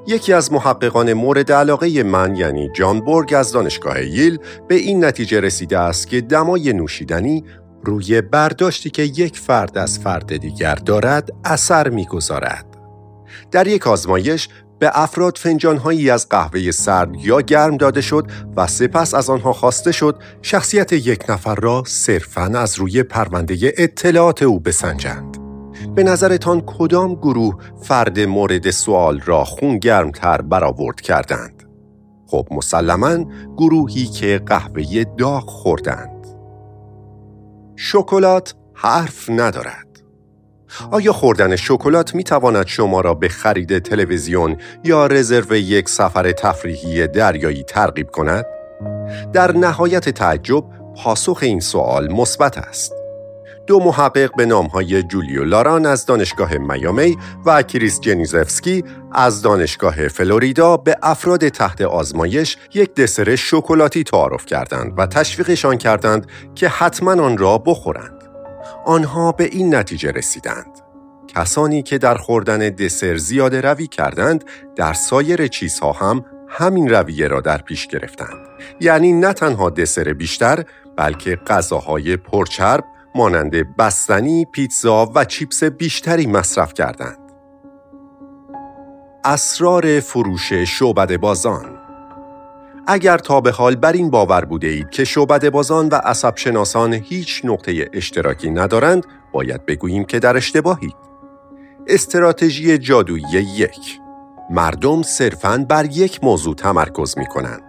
یکی از محققان مورد علاقه من یعنی جان بورگ از دانشگاه ییل به این نتیجه رسیده است که دمای نوشیدنی روی برداشتی که یک فرد از فرد دیگر دارد اثر می‌گذارد. در یک آزمایش به افراد فنجانهایی از قهوه سرد یا گرم داده شد و سپس از آنها خواسته شد شخصیت یک نفر را صرفاً از روی پرونده اطلاعات او بسنجند. به نظرتان کدام گروه فرد مورد سوال را خون گرمتر برآورد کردند؟ خب مسلما گروهی که قهوه داغ خوردند. شکلات حرف ندارد. آیا خوردن شکلات می تواند شما را به خرید تلویزیون یا رزرو یک سفر تفریحی دریایی ترغیب کند؟ در نهایت تعجب پاسخ این سوال مثبت است. دو محقق به نامهای جولیو لاران از دانشگاه میامی و کریس جنیزفسکی از دانشگاه فلوریدا به افراد تحت آزمایش یک دسر شکلاتی تعارف کردند و تشویقشان کردند که حتما آن را بخورند. آنها به این نتیجه رسیدند. کسانی که در خوردن دسر زیاده روی کردند در سایر چیزها هم همین رویه را در پیش گرفتند. یعنی نه تنها دسر بیشتر بلکه غذاهای پرچرب مانند بستنی، پیتزا و چیپس بیشتری مصرف کردند. اسرار فروش شعبد بازان اگر تا به حال بر این باور بوده اید که شعبد بازان و عصب شناسان هیچ نقطه اشتراکی ندارند، باید بگوییم که در اشتباهید. استراتژی جادویی یک مردم صرفاً بر یک موضوع تمرکز می کنند.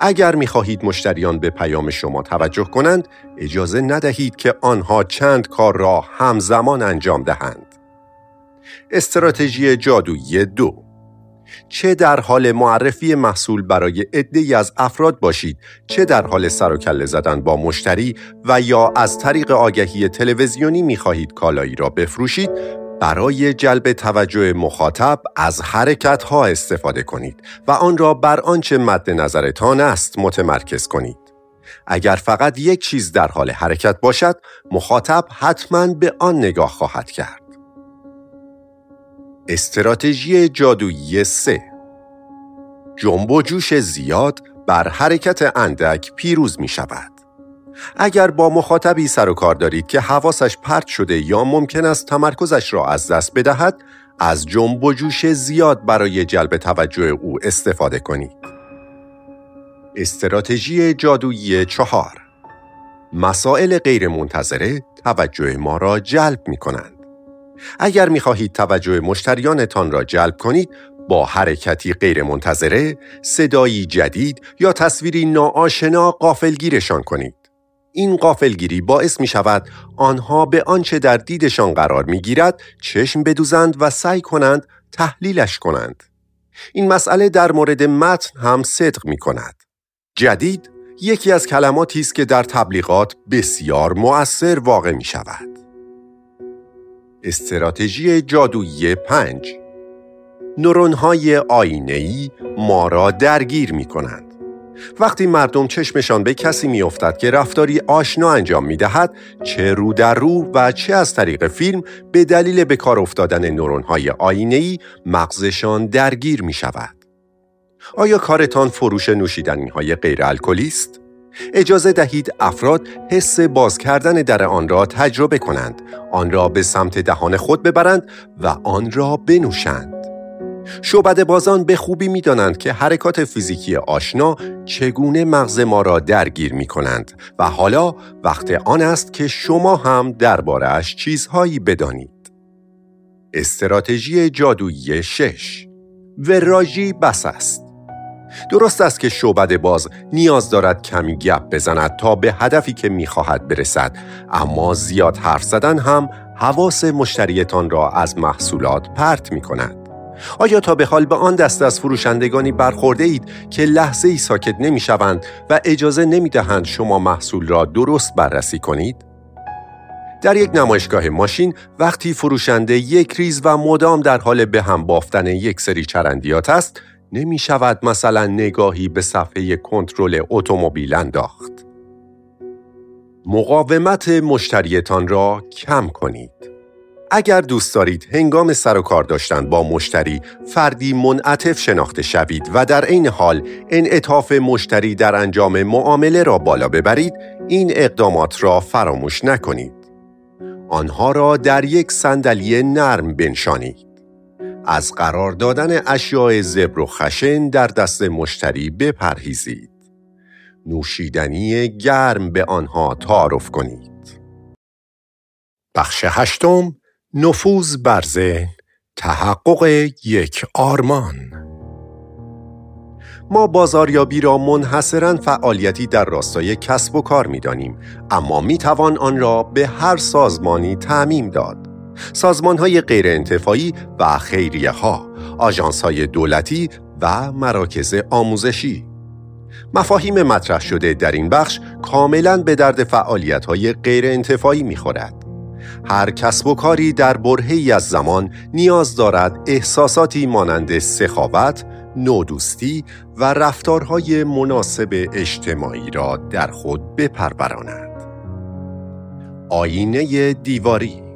اگر می خواهید مشتریان به پیام شما توجه کنند، اجازه ندهید که آنها چند کار را همزمان انجام دهند. استراتژی جادویی دو چه در حال معرفی محصول برای عده‌ای از افراد باشید چه در حال سر و کله زدن با مشتری و یا از طریق آگهی تلویزیونی می‌خواهید کالایی را بفروشید برای جلب توجه مخاطب از حرکت ها استفاده کنید و آن را بر آنچه مد نظرتان است متمرکز کنید. اگر فقط یک چیز در حال حرکت باشد، مخاطب حتما به آن نگاه خواهد کرد. استراتژی جادویی سه جنب و جوش زیاد بر حرکت اندک پیروز می شود. اگر با مخاطبی سر و کار دارید که حواسش پرت شده یا ممکن است تمرکزش را از دست بدهد، از جنب و جوش زیاد برای جلب توجه او استفاده کنید. استراتژی جادویی چهار مسائل غیر منتظره توجه ما را جلب می کنند. اگر می خواهید توجه مشتریانتان را جلب کنید با حرکتی غیرمنتظره، صدایی جدید یا تصویری ناآشنا قافلگیرشان کنید. این قافلگیری باعث می شود آنها به آنچه در دیدشان قرار می گیرد چشم بدوزند و سعی کنند تحلیلش کنند. این مسئله در مورد متن هم صدق می کند. جدید یکی از کلماتی است که در تبلیغات بسیار مؤثر واقع می شود. استراتژی جادویی پنج نورونهای آینه‌ای ما را درگیر می کنند. وقتی مردم چشمشان به کسی میافتد که رفتاری آشنا انجام می دهد چه رو در رو و چه از طریق فیلم به دلیل به کار افتادن نورونهای آینه‌ای مغزشان درگیر می شود. آیا کارتان فروش نوشیدنی های غیر الکلی است؟ اجازه دهید افراد حس باز کردن در آن را تجربه کنند، آن را به سمت دهان خود ببرند و آن را بنوشند. شعبد بازان به خوبی می دانند که حرکات فیزیکی آشنا چگونه مغز ما را درگیر می کنند و حالا وقت آن است که شما هم دربارهش چیزهایی بدانید. استراتژی جادویی شش وراژی بس است. درست است که شعبد باز نیاز دارد کمی گپ بزند تا به هدفی که می‌خواهد برسد اما زیاد حرف زدن هم حواس مشتریتان را از محصولات پرت می کند. آیا تا به حال به آن دست از فروشندگانی برخورده اید که لحظه ای ساکت نمی شوند و اجازه نمی دهند شما محصول را درست بررسی کنید؟ در یک نمایشگاه ماشین وقتی فروشنده یک ریز و مدام در حال به هم بافتن یک سری چرندیات است نمی شود مثلا نگاهی به صفحه کنترل اتومبیل انداخت. مقاومت مشتریتان را کم کنید. اگر دوست دارید هنگام سر و کار داشتن با مشتری فردی منعطف شناخته شوید و در عین حال انعطاف مشتری در انجام معامله را بالا ببرید این اقدامات را فراموش نکنید آنها را در یک صندلی نرم بنشانید از قرار دادن اشیاء زبر و خشن در دست مشتری بپرهیزید. نوشیدنی گرم به آنها تعارف کنید. بخش هشتم نفوذ بر ذهن تحقق یک آرمان. ما بازاریابی را منحصرا فعالیتی در راستای کسب و کار می دانیم اما می توان آن را به هر سازمانی تعمیم داد. سازمان های غیر و خیریه ها آجانس های دولتی و مراکز آموزشی مفاهیم مطرح شده در این بخش کاملا به درد فعالیت های غیر انتفاعی می خورد. هر کسب و کاری در برهی از زمان نیاز دارد احساساتی مانند سخاوت، نودوستی و رفتارهای مناسب اجتماعی را در خود بپروراند. آینه دیواری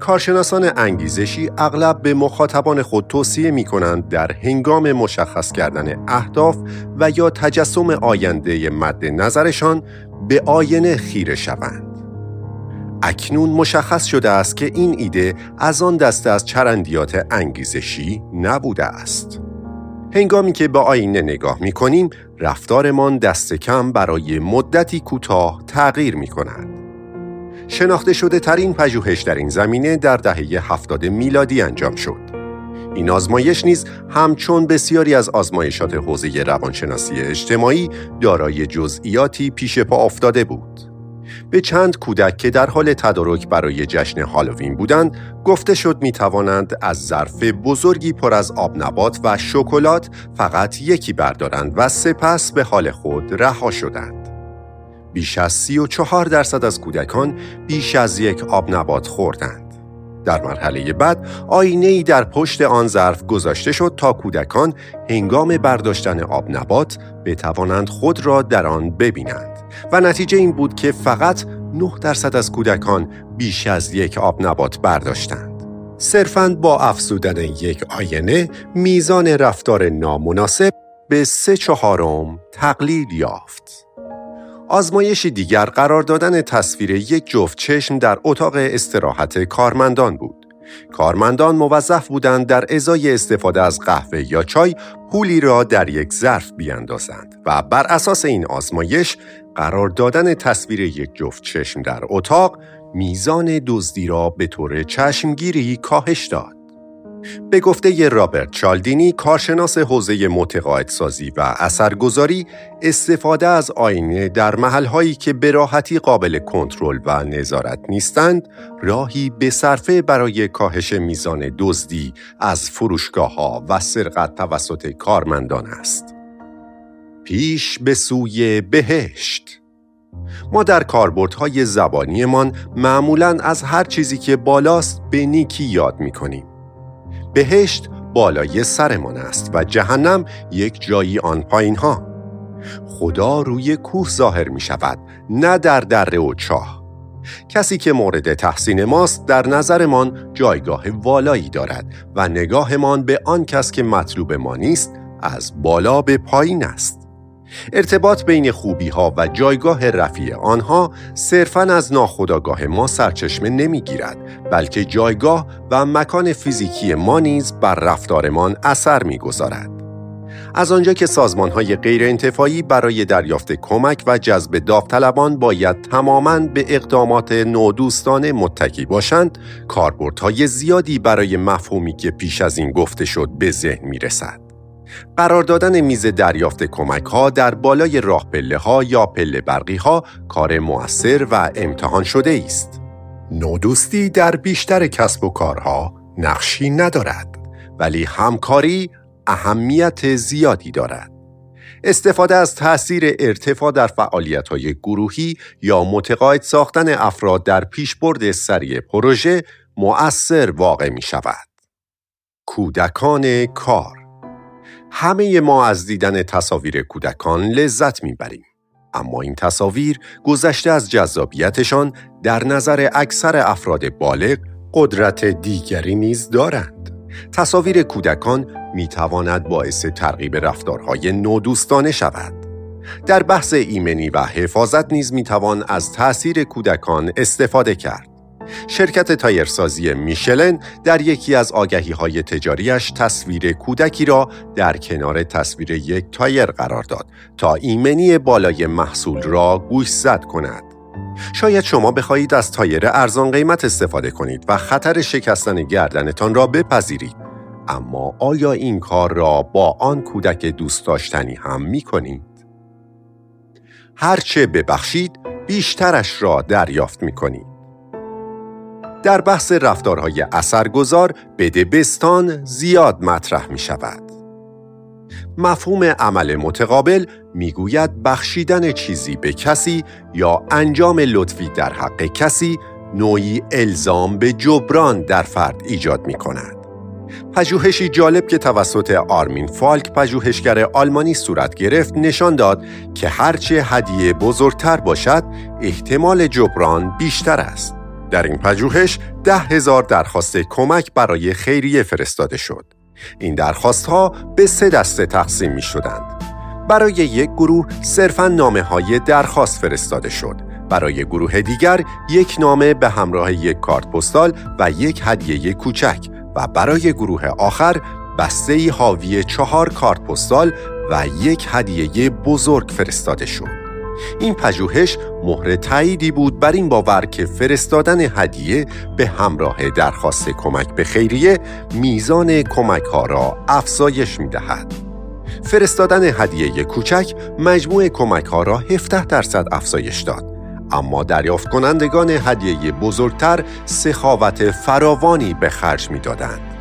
کارشناسان انگیزشی اغلب به مخاطبان خود توصیه می کنند در هنگام مشخص کردن اهداف و یا تجسم آینده مد نظرشان به آینه خیره شوند. اکنون مشخص شده است که این ایده از آن دسته از چرندیات انگیزشی نبوده است. هنگامی که به آینه نگاه می کنیم، رفتارمان دست کم برای مدتی کوتاه تغییر می کند. شناخته شده ترین پژوهش در این زمینه در دهه هفتاد میلادی انجام شد. این آزمایش نیز همچون بسیاری از آزمایشات حوزه روانشناسی اجتماعی دارای جزئیاتی پیش پا افتاده بود. به چند کودک که در حال تدارک برای جشن هالووین بودند گفته شد می توانند از ظرف بزرگی پر از آب نبات و شکلات فقط یکی بردارند و سپس به حال خود رها شدند. بیش از 34 درصد از کودکان بیش از یک آب نبات خوردند. در مرحله بعد آینه ای در پشت آن ظرف گذاشته شد تا کودکان هنگام برداشتن آب نبات بتوانند خود را در آن ببینند و نتیجه این بود که فقط 9 درصد از کودکان بیش از یک آب نبات برداشتند. صرفاً با افزودن یک آینه میزان رفتار نامناسب به سه چهارم تقلیل یافت. آزمایش دیگر قرار دادن تصویر یک جفت چشم در اتاق استراحت کارمندان بود. کارمندان موظف بودند در ازای استفاده از قهوه یا چای پولی را در یک ظرف بیاندازند و بر اساس این آزمایش قرار دادن تصویر یک جفت چشم در اتاق میزان دزدی را به طور چشمگیری کاهش داد. به گفته رابرت چالدینی کارشناس حوزه متقاعدسازی و اثرگذاری استفاده از آینه در محلهایی که به راحتی قابل کنترل و نظارت نیستند راهی به صرفه برای کاهش میزان دزدی از فروشگاه ها و سرقت توسط کارمندان است پیش به سوی بهشت ما در کاربردهای زبانیمان معمولا از هر چیزی که بالاست به نیکی یاد می کنیم. بهشت بالای سرمان است و جهنم یک جایی آن پایین ها. خدا روی کوه ظاهر می شود نه در دره و چاه. کسی که مورد تحسین ماست در نظرمان جایگاه والایی دارد و نگاهمان به آن کس که مطلوب ما نیست از بالا به پایین است. ارتباط بین خوبی ها و جایگاه رفیع آنها صرفاً از ناخودآگاه ما سرچشمه نمی‌گیرد بلکه جایگاه و مکان فیزیکی ما نیز بر رفتارمان اثر می‌گذارد. از آنجا که سازمان های غیر انتفاعی برای دریافت کمک و جذب داوطلبان باید تماماً به اقدامات نودوستانه متکی باشند، کاربردهای زیادی برای مفهومی که پیش از این گفته شد به ذهن می رسد. قرار دادن میز دریافت کمک ها در بالای راه پله ها یا پله برقی ها کار موثر و امتحان شده است. نودوستی در بیشتر کسب و کارها نقشی ندارد ولی همکاری اهمیت زیادی دارد. استفاده از تاثیر ارتفاع در فعالیت های گروهی یا متقاعد ساختن افراد در پیشبرد سریع پروژه مؤثر واقع می شود. کودکان کار همه ما از دیدن تصاویر کودکان لذت می‌بریم. اما این تصاویر گذشته از جذابیتشان در نظر اکثر افراد بالغ قدرت دیگری نیز دارند. تصاویر کودکان می تواند باعث ترغیب رفتارهای نودوستانه شود. در بحث ایمنی و حفاظت نیز می توان از تأثیر کودکان استفاده کرد. شرکت تایرسازی میشلن در یکی از آگهی های تجاریش تصویر کودکی را در کنار تصویر یک تایر قرار داد تا ایمنی بالای محصول را گوشزد کند. شاید شما بخواهید از تایر ارزان قیمت استفاده کنید و خطر شکستن گردنتان را بپذیرید. اما آیا این کار را با آن کودک دوست داشتنی هم می کنید؟ هرچه ببخشید بیشترش را دریافت می کنید. در بحث رفتارهای اثرگذار بدبستان زیاد مطرح می شود. مفهوم عمل متقابل می‌گوید بخشیدن چیزی به کسی یا انجام لطفی در حق کسی نوعی الزام به جبران در فرد ایجاد می کند. پژوهشی جالب که توسط آرمین فالک پژوهشگر آلمانی صورت گرفت نشان داد که هرچه هدیه بزرگتر باشد احتمال جبران بیشتر است. در این پژوهش ده هزار درخواست کمک برای خیریه فرستاده شد. این درخواست ها به سه دسته تقسیم می شدند. برای یک گروه صرفا نامه های درخواست فرستاده شد. برای گروه دیگر یک نامه به همراه یک کارت پستال و یک هدیه کوچک و برای گروه آخر بسته حاوی چهار کارت پستال و یک هدیه بزرگ فرستاده شد. این پژوهش مهر تاییدی بود بر این باور که فرستادن هدیه به همراه درخواست کمک به خیریه میزان کمک ها را افزایش می دهد. فرستادن هدیه کوچک مجموع کمک ها را 17 درصد افزایش داد. اما دریافت کنندگان هدیه بزرگتر سخاوت فراوانی به خرج می دادند.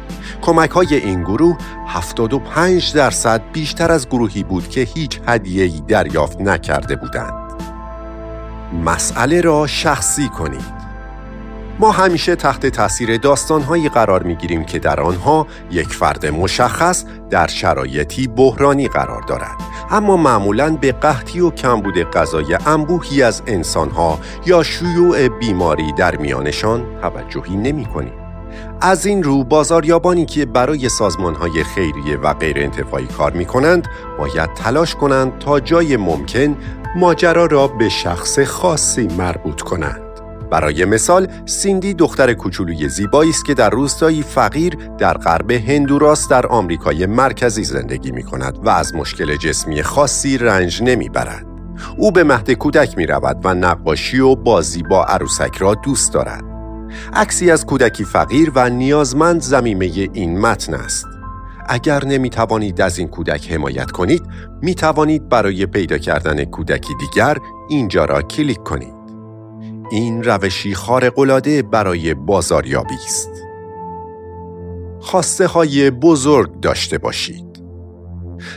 کمک های این گروه 75 درصد بیشتر از گروهی بود که هیچ هدیه‌ای دریافت نکرده بودند. مسئله را شخصی کنید. ما همیشه تحت تاثیر داستانهایی قرار می گیریم که در آنها یک فرد مشخص در شرایطی بحرانی قرار دارد اما معمولا به قحطی و کمبود غذای انبوهی از انسانها یا شیوع بیماری در میانشان توجهی نمی کنیم. از این رو بازاریابانی که برای سازمانهای خیریه و غیر انتفاعی کار می کنند باید تلاش کنند تا جای ممکن ماجرا را به شخص خاصی مربوط کنند. برای مثال سیندی دختر کوچولوی زیبایی است که در روستایی فقیر در غرب هندوراس در آمریکای مرکزی زندگی می کند و از مشکل جسمی خاصی رنج نمی برد. او به مهد کودک می رود و نقاشی و بازی با عروسک را دوست دارد. عکسی از کودکی فقیر و نیازمند زمیمه این متن است. اگر نمی توانید از این کودک حمایت کنید، می توانید برای پیدا کردن کودکی دیگر اینجا را کلیک کنید. این روشی خارق‌العاده برای بازاریابی است. خواسته های بزرگ داشته باشید.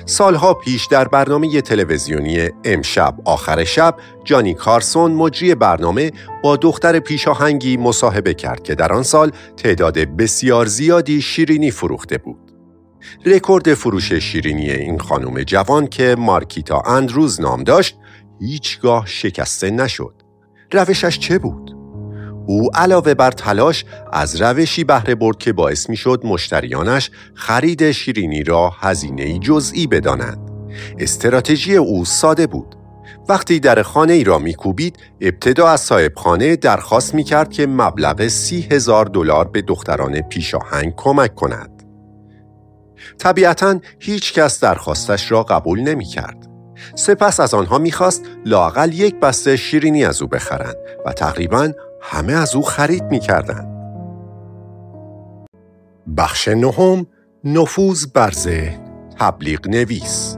سالها پیش در برنامه تلویزیونی امشب آخر شب جانی کارسون مجری برنامه با دختر پیشاهنگی مصاحبه کرد که در آن سال تعداد بسیار زیادی شیرینی فروخته بود. رکورد فروش شیرینی این خانم جوان که مارکیتا اندروز نام داشت هیچگاه شکسته نشد. روشش چه بود؟ او علاوه بر تلاش از روشی بهره برد که باعث می شد مشتریانش خرید شیرینی را هزینه جزئی بدانند. استراتژی او ساده بود. وقتی در خانه ای را میکوبید ابتدا از صاحب خانه درخواست می کرد که مبلغ سی هزار دلار به دختران پیشاهنگ کمک کند. طبیعتا هیچ کس درخواستش را قبول نمی کرد. سپس از آنها می‌خواست لاقل یک بسته شیرینی از او بخرند و تقریبا همه از او خرید می‌کردند. بخش نهم نفوذ بر ذهن تبلیغ نویس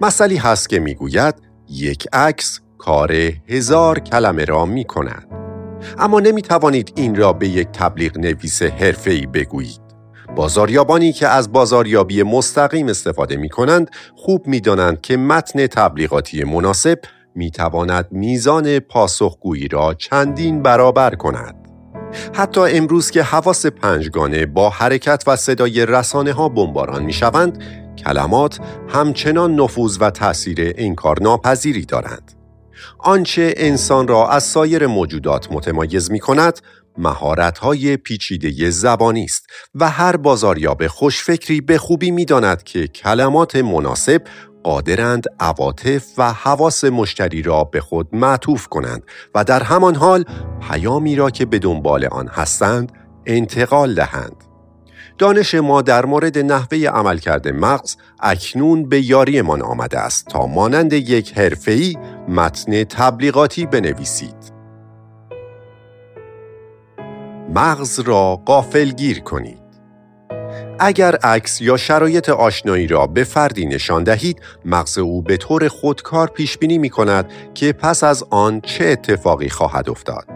مسئله هست که می‌گوید یک عکس کار هزار کلمه را می کند. اما نمی توانید این را به یک تبلیغ نویس حرفه‌ای بگویید. بازاریابانی که از بازاریابی مستقیم استفاده می کنند خوب می دانند که متن تبلیغاتی مناسب می تواند میزان پاسخگویی را چندین برابر کند. حتی امروز که حواس پنجگانه با حرکت و صدای رسانه ها بمباران می شوند، کلمات همچنان نفوذ و تأثیر انکار ناپذیری دارند. آنچه انسان را از سایر موجودات متمایز می کند، های پیچیده زبانی است و هر بازاریاب خوشفکری به خوبی می داند که کلمات مناسب قادرند عواطف و حواس مشتری را به خود معطوف کنند و در همان حال پیامی را که به دنبال آن هستند انتقال دهند. دانش ما در مورد نحوه عملکرد مغز اکنون به یاریمان آمده است تا مانند یک حرفه‌ای متن تبلیغاتی بنویسید. مغز را گیر کنید. اگر عکس یا شرایط آشنایی را به فردی نشان دهید مغز او به طور خودکار پیش بینی می کند که پس از آن چه اتفاقی خواهد افتاد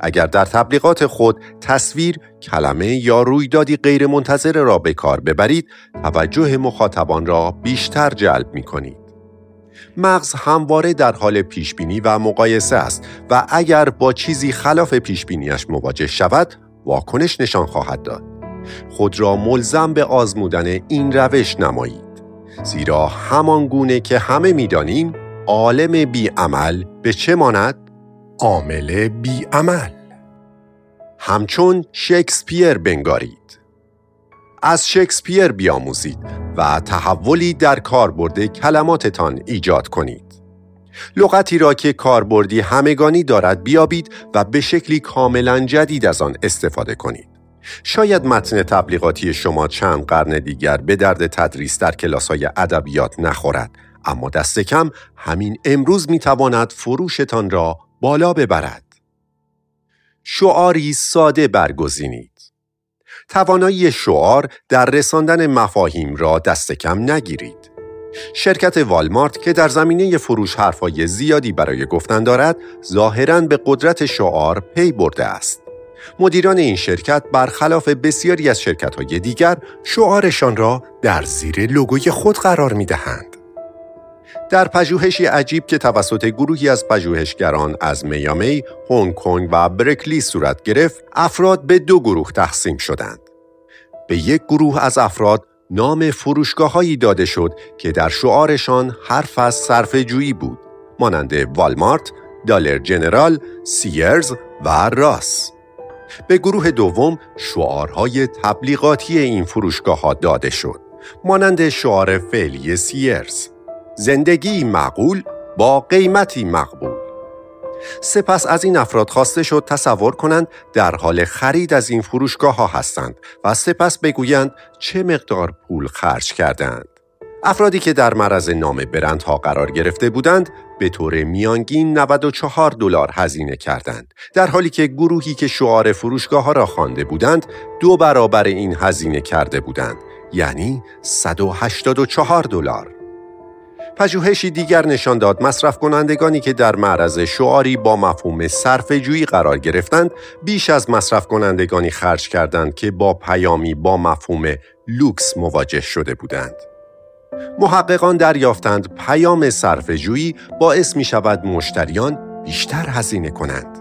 اگر در تبلیغات خود تصویر، کلمه یا رویدادی غیرمنتظره را به کار ببرید توجه مخاطبان را بیشتر جلب می کنید. مغز همواره در حال پیشبینی و مقایسه است و اگر با چیزی خلاف پیشبینیش مواجه شود واکنش نشان خواهد داد. خود را ملزم به آزمودن این روش نمایید. زیرا همان گونه که همه می‌دانیم عالم بیعمل به چه ماند؟ عامل بیعمل. همچون شکسپیر بنگارید. از شکسپیر بیاموزید و تحولی در کاربرد کلماتتان ایجاد کنید. لغتی را که کاربردی همگانی دارد بیابید و به شکلی کاملا جدید از آن استفاده کنید. شاید متن تبلیغاتی شما چند قرن دیگر به درد تدریس در کلاس های ادبیات نخورد اما دست کم همین امروز می تواند فروشتان را بالا ببرد. شعاری ساده برگزینید. توانایی شعار در رساندن مفاهیم را دست کم نگیرید. شرکت والمارت که در زمینه فروش حرفای زیادی برای گفتن دارد، ظاهرا به قدرت شعار پی برده است. مدیران این شرکت برخلاف بسیاری از شرکت های دیگر شعارشان را در زیر لوگوی خود قرار می دهند. در پژوهشی عجیب که توسط گروهی از پژوهشگران از میامی، هنگ کنگ و برکلی صورت گرفت، افراد به دو گروه تقسیم شدند. به یک گروه از افراد نام فروشگاههایی داده شد که در شعارشان حرف از صرف جویی بود، مانند والمارت، دالر جنرال، سیرز و راس. به گروه دوم شعارهای تبلیغاتی این فروشگاه ها داده شد مانند شعار فعلی سیرز زندگی معقول با قیمتی مقبول سپس از این افراد خواسته شد تصور کنند در حال خرید از این فروشگاه ها هستند و سپس بگویند چه مقدار پول خرج کردند. افرادی که در معرض نام برندها قرار گرفته بودند به طور میانگین 94 دلار هزینه کردند در حالی که گروهی که شعار فروشگاه ها را خوانده بودند دو برابر این هزینه کرده بودند یعنی 184 دلار پژوهشی دیگر نشان داد مصرف کنندگانی که در معرض شعاری با مفهوم صرف جویی قرار گرفتند بیش از مصرف کنندگانی خرج کردند که با پیامی با مفهوم لوکس مواجه شده بودند. محققان دریافتند پیام جویی باعث می شود مشتریان بیشتر هزینه کنند.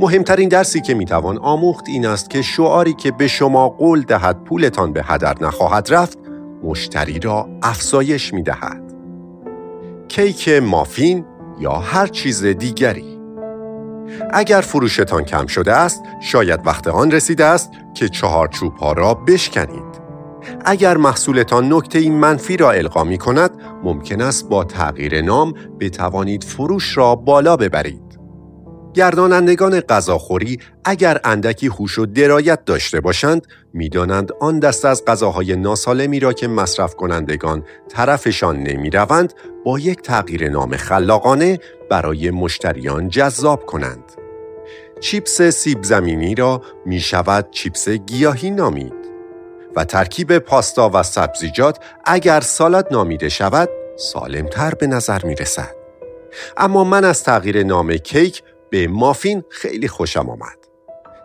مهمترین درسی که می توان آموخت این است که شعاری که به شما قول دهد پولتان به هدر نخواهد رفت مشتری را افزایش می دهد. کیک مافین یا هر چیز دیگری اگر فروشتان کم شده است شاید وقت آن رسیده است که چهارچوب ها را بشکنید اگر محصولتان نکته منفی را القا می کند ممکن است با تغییر نام بتوانید فروش را بالا ببرید. گردانندگان غذاخوری اگر اندکی هوش و درایت داشته باشند می‌دانند آن دست از غذاهای ناسالمی را که مصرف کنندگان طرفشان نمی روند با یک تغییر نام خلاقانه برای مشتریان جذاب کنند. چیپس سیب زمینی را می شود چیپس گیاهی نامید. و ترکیب پاستا و سبزیجات اگر سالاد نامیده شود سالمتر به نظر می رسد. اما من از تغییر نام کیک به مافین خیلی خوشم آمد.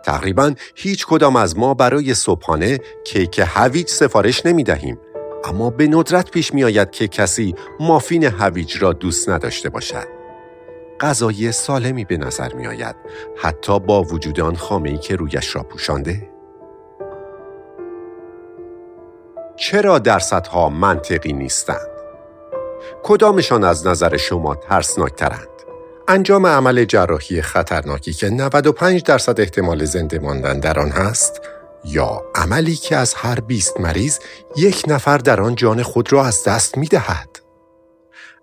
تقریبا هیچ کدام از ما برای صبحانه کیک هویج سفارش نمی دهیم اما به ندرت پیش می آید که کسی مافین هویج را دوست نداشته باشد. غذای سالمی به نظر می آید حتی با وجود آن خامه ای که رویش را پوشانده. چرا درصدها منطقی نیستند؟ کدامشان از نظر شما ترسناکترند؟ انجام عمل جراحی خطرناکی که 95 درصد احتمال زنده ماندن در آن هست یا عملی که از هر 20 مریض یک نفر در آن جان خود را از دست می دهد.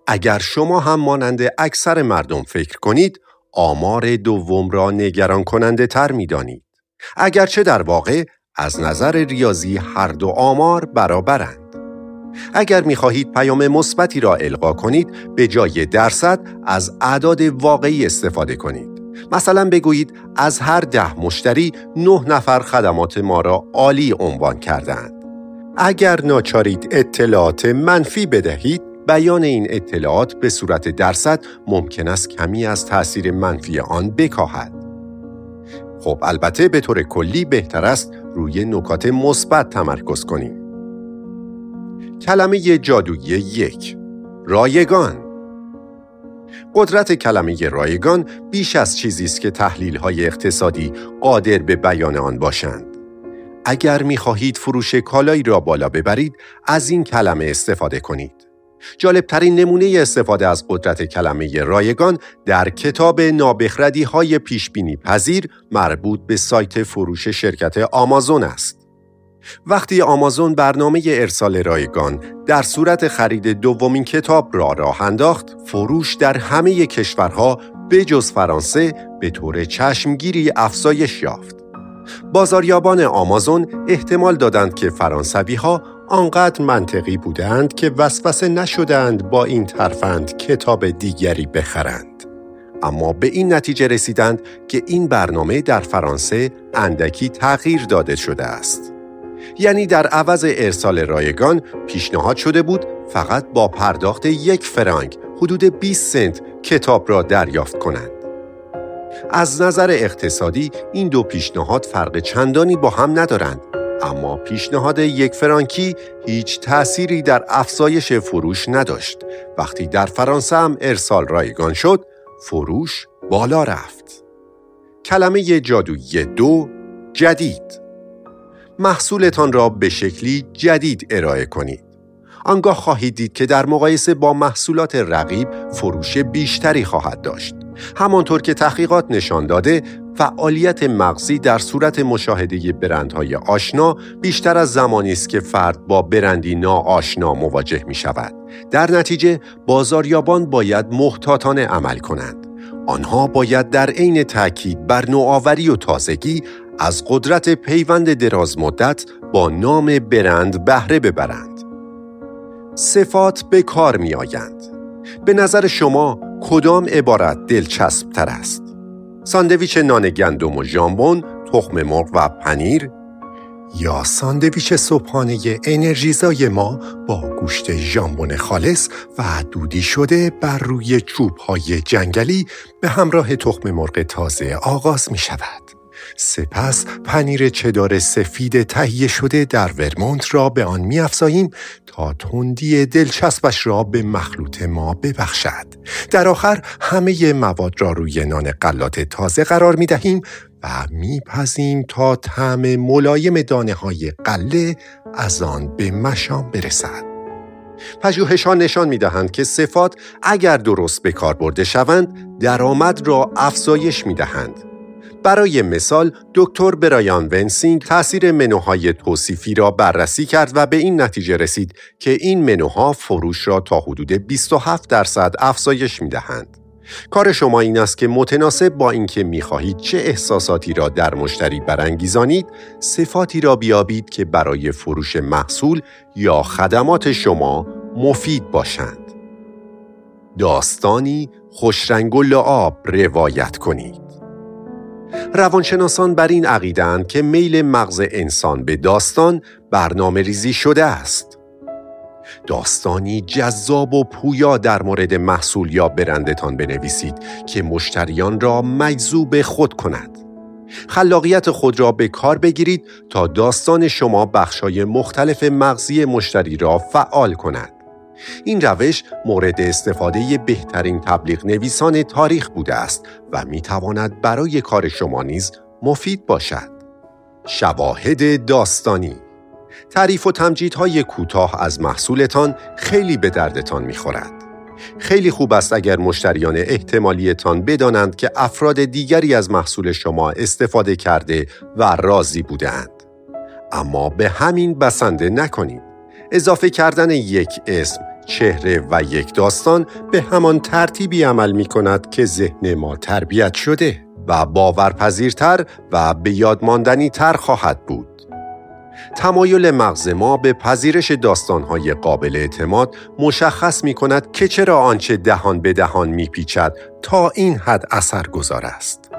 اگر شما هم مانند اکثر مردم فکر کنید آمار دوم را نگران کننده تر می دانید. اگرچه در واقع از نظر ریاضی هر دو آمار برابرند. اگر می خواهید پیام مثبتی را القا کنید به جای درصد از اعداد واقعی استفاده کنید. مثلا بگویید از هر ده مشتری نه نفر خدمات ما را عالی عنوان کردند. اگر ناچارید اطلاعات منفی بدهید بیان این اطلاعات به صورت درصد ممکن است کمی از تاثیر منفی آن بکاهد. خب البته به طور کلی بهتر است روی نکات مثبت تمرکز کنیم. کلمه جادویی یک رایگان قدرت کلمه رایگان بیش از چیزی است که تحلیل های اقتصادی قادر به بیان آن باشند. اگر می خواهید فروش کالایی را بالا ببرید، از این کلمه استفاده کنید. جالبترین نمونه استفاده از قدرت کلمه رایگان در کتاب نابخردی های پیشبینی پذیر مربوط به سایت فروش شرکت آمازون است. وقتی آمازون برنامه ارسال رایگان در صورت خرید دومین کتاب را راه انداخت، فروش در همه کشورها به جز فرانسه به طور چشمگیری افزایش یافت. بازاریابان آمازون احتمال دادند که فرانسوی ها آنقدر منطقی بودند که وسوسه نشدند با این ترفند کتاب دیگری بخرند. اما به این نتیجه رسیدند که این برنامه در فرانسه اندکی تغییر داده شده است. یعنی در عوض ارسال رایگان پیشنهاد شده بود فقط با پرداخت یک فرانک حدود 20 سنت کتاب را دریافت کنند. از نظر اقتصادی این دو پیشنهاد فرق چندانی با هم ندارند اما پیشنهاد یک فرانکی هیچ تأثیری در افزایش فروش نداشت وقتی در فرانسه هم ارسال رایگان شد فروش بالا رفت کلمه جادویی دو جدید محصولتان را به شکلی جدید ارائه کنید. آنگاه خواهید دید که در مقایسه با محصولات رقیب فروش بیشتری خواهد داشت. همانطور که تحقیقات نشان داده فعالیت مغزی در صورت مشاهده برندهای آشنا بیشتر از زمانی است که فرد با برندی ناآشنا مواجه می شود. در نتیجه بازاریابان باید محتاطانه عمل کنند. آنها باید در عین تاکید بر نوآوری و تازگی از قدرت پیوند دراز مدت با نام برند بهره ببرند. صفات به کار می آیند. به نظر شما کدام عبارت دلچسب تر است؟ ساندویچ نان گندم و ژامبون، تخم مرغ و پنیر یا ساندویچ صبحانه انرژیزای ما با گوشت ژامبون خالص و دودی شده بر روی چوبهای جنگلی به همراه تخم مرغ تازه آغاز می شود. سپس پنیر چدار سفید تهیه شده در ورمونت را به آن میافزاییم تا تندی دلچسبش را به مخلوط ما ببخشد. در آخر همه مواد را روی نان قلات تازه قرار می دهیم و میپزیم تا طعم ملایم دانه های قله از آن به مشام برسد. پژوهشان نشان می دهند که صفات اگر درست به کار برده شوند درآمد را افزایش می دهند. برای مثال دکتر برایان ونسینگ تاثیر منوهای توصیفی را بررسی کرد و به این نتیجه رسید که این منوها فروش را تا حدود 27 درصد افزایش می دهند. کار شما این است که متناسب با اینکه می‌خواهید چه احساساتی را در مشتری برانگیزانید صفاتی را بیابید که برای فروش محصول یا خدمات شما مفید باشند داستانی خوشرنگ و لعاب روایت کنید روانشناسان بر این عقیدند که میل مغز انسان به داستان برنامه ریزی شده است. داستانی جذاب و پویا در مورد محصول یا برندتان بنویسید که مشتریان را مجذوب خود کند. خلاقیت خود را به کار بگیرید تا داستان شما بخشای مختلف مغزی مشتری را فعال کند. این روش مورد استفاده بهترین تبلیغ نویسان تاریخ بوده است و می تواند برای کار شما نیز مفید باشد. شواهد داستانی تعریف و تمجیدهای کوتاه از محصولتان خیلی به دردتان می‌خورد. خیلی خوب است اگر مشتریان احتمالیتان بدانند که افراد دیگری از محصول شما استفاده کرده و راضی بودند. اما به همین بسنده نکنید. اضافه کردن یک اسم، چهره و یک داستان به همان ترتیبی عمل می کند که ذهن ما تربیت شده و باورپذیرتر و به یادماندنی تر خواهد بود. تمایل مغز ما به پذیرش داستانهای قابل اعتماد مشخص می کند که چرا آنچه دهان به دهان می پیچد تا این حد اثر گذار است.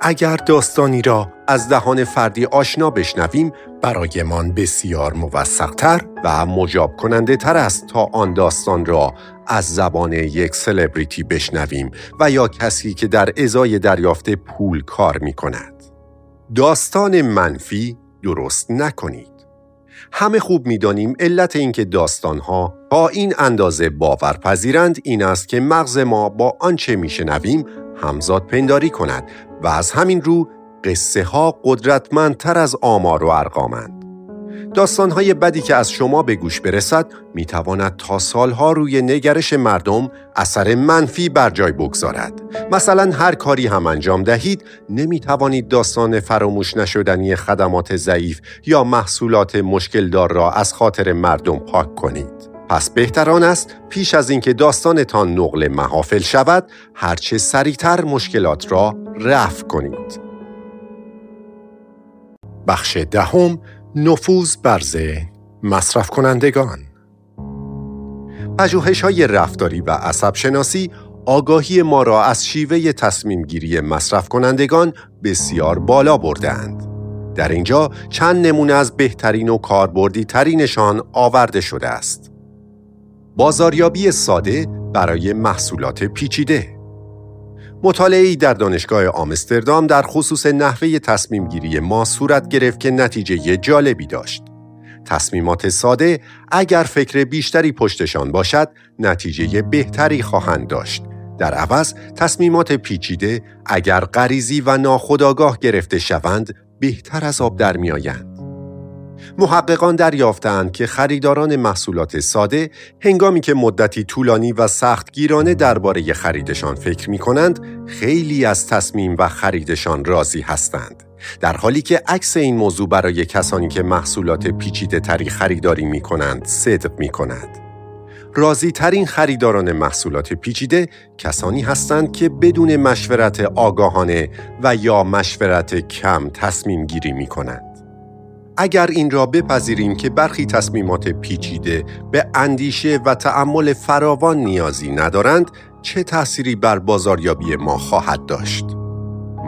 اگر داستانی را از دهان فردی آشنا بشنویم برایمان بسیار موثقتر و مجاب کننده تر است تا آن داستان را از زبان یک سلبریتی بشنویم و یا کسی که در ازای دریافت پول کار می کند. داستان منفی درست نکنید. همه خوب می‌دانیم علت اینکه داستانها با این اندازه باورپذیرند این است که مغز ما با آنچه میشنویم همزاد پنداری کند و از همین رو قصه ها قدرتمندتر از آمار و ارقامند. داستانهای بدی که از شما به گوش برسد می تواند تا سالها روی نگرش مردم اثر منفی بر جای بگذارد. مثلا هر کاری هم انجام دهید نمی توانید داستان فراموش نشدنی خدمات ضعیف یا محصولات مشکلدار را از خاطر مردم پاک کنید. پس بهتران است پیش از اینکه داستانتان نقل محافل شود هرچه سریعتر مشکلات را رفع کنید. بخش دهم نفوذ بر ذهن مصرف کنندگان پژوهش های رفتاری و عصب شناسی آگاهی ما را از شیوه تصمیم گیری مصرف کنندگان بسیار بالا بردند. در اینجا چند نمونه از بهترین و کاربردی ترینشان آورده شده است. بازاریابی ساده برای محصولات پیچیده مطالعه‌ای در دانشگاه آمستردام در خصوص نحوه تصمیم گیری ما صورت گرفت که نتیجه جالبی داشت. تصمیمات ساده اگر فکر بیشتری پشتشان باشد نتیجه بهتری خواهند داشت. در عوض تصمیمات پیچیده اگر غریزی و ناخودآگاه گرفته شوند بهتر از آب در میآیند. محققان دریافتند که خریداران محصولات ساده هنگامی که مدتی طولانی و سختگیرانه درباره خریدشان فکر می کنند خیلی از تصمیم و خریدشان راضی هستند در حالی که عکس این موضوع برای کسانی که محصولات پیچیده تری خریداری می کنند صدق می کند راضی ترین خریداران محصولات پیچیده کسانی هستند که بدون مشورت آگاهانه و یا مشورت کم تصمیم گیری می کنند. اگر این را بپذیریم که برخی تصمیمات پیچیده به اندیشه و تعمل فراوان نیازی ندارند چه تأثیری بر بازاریابی ما خواهد داشت؟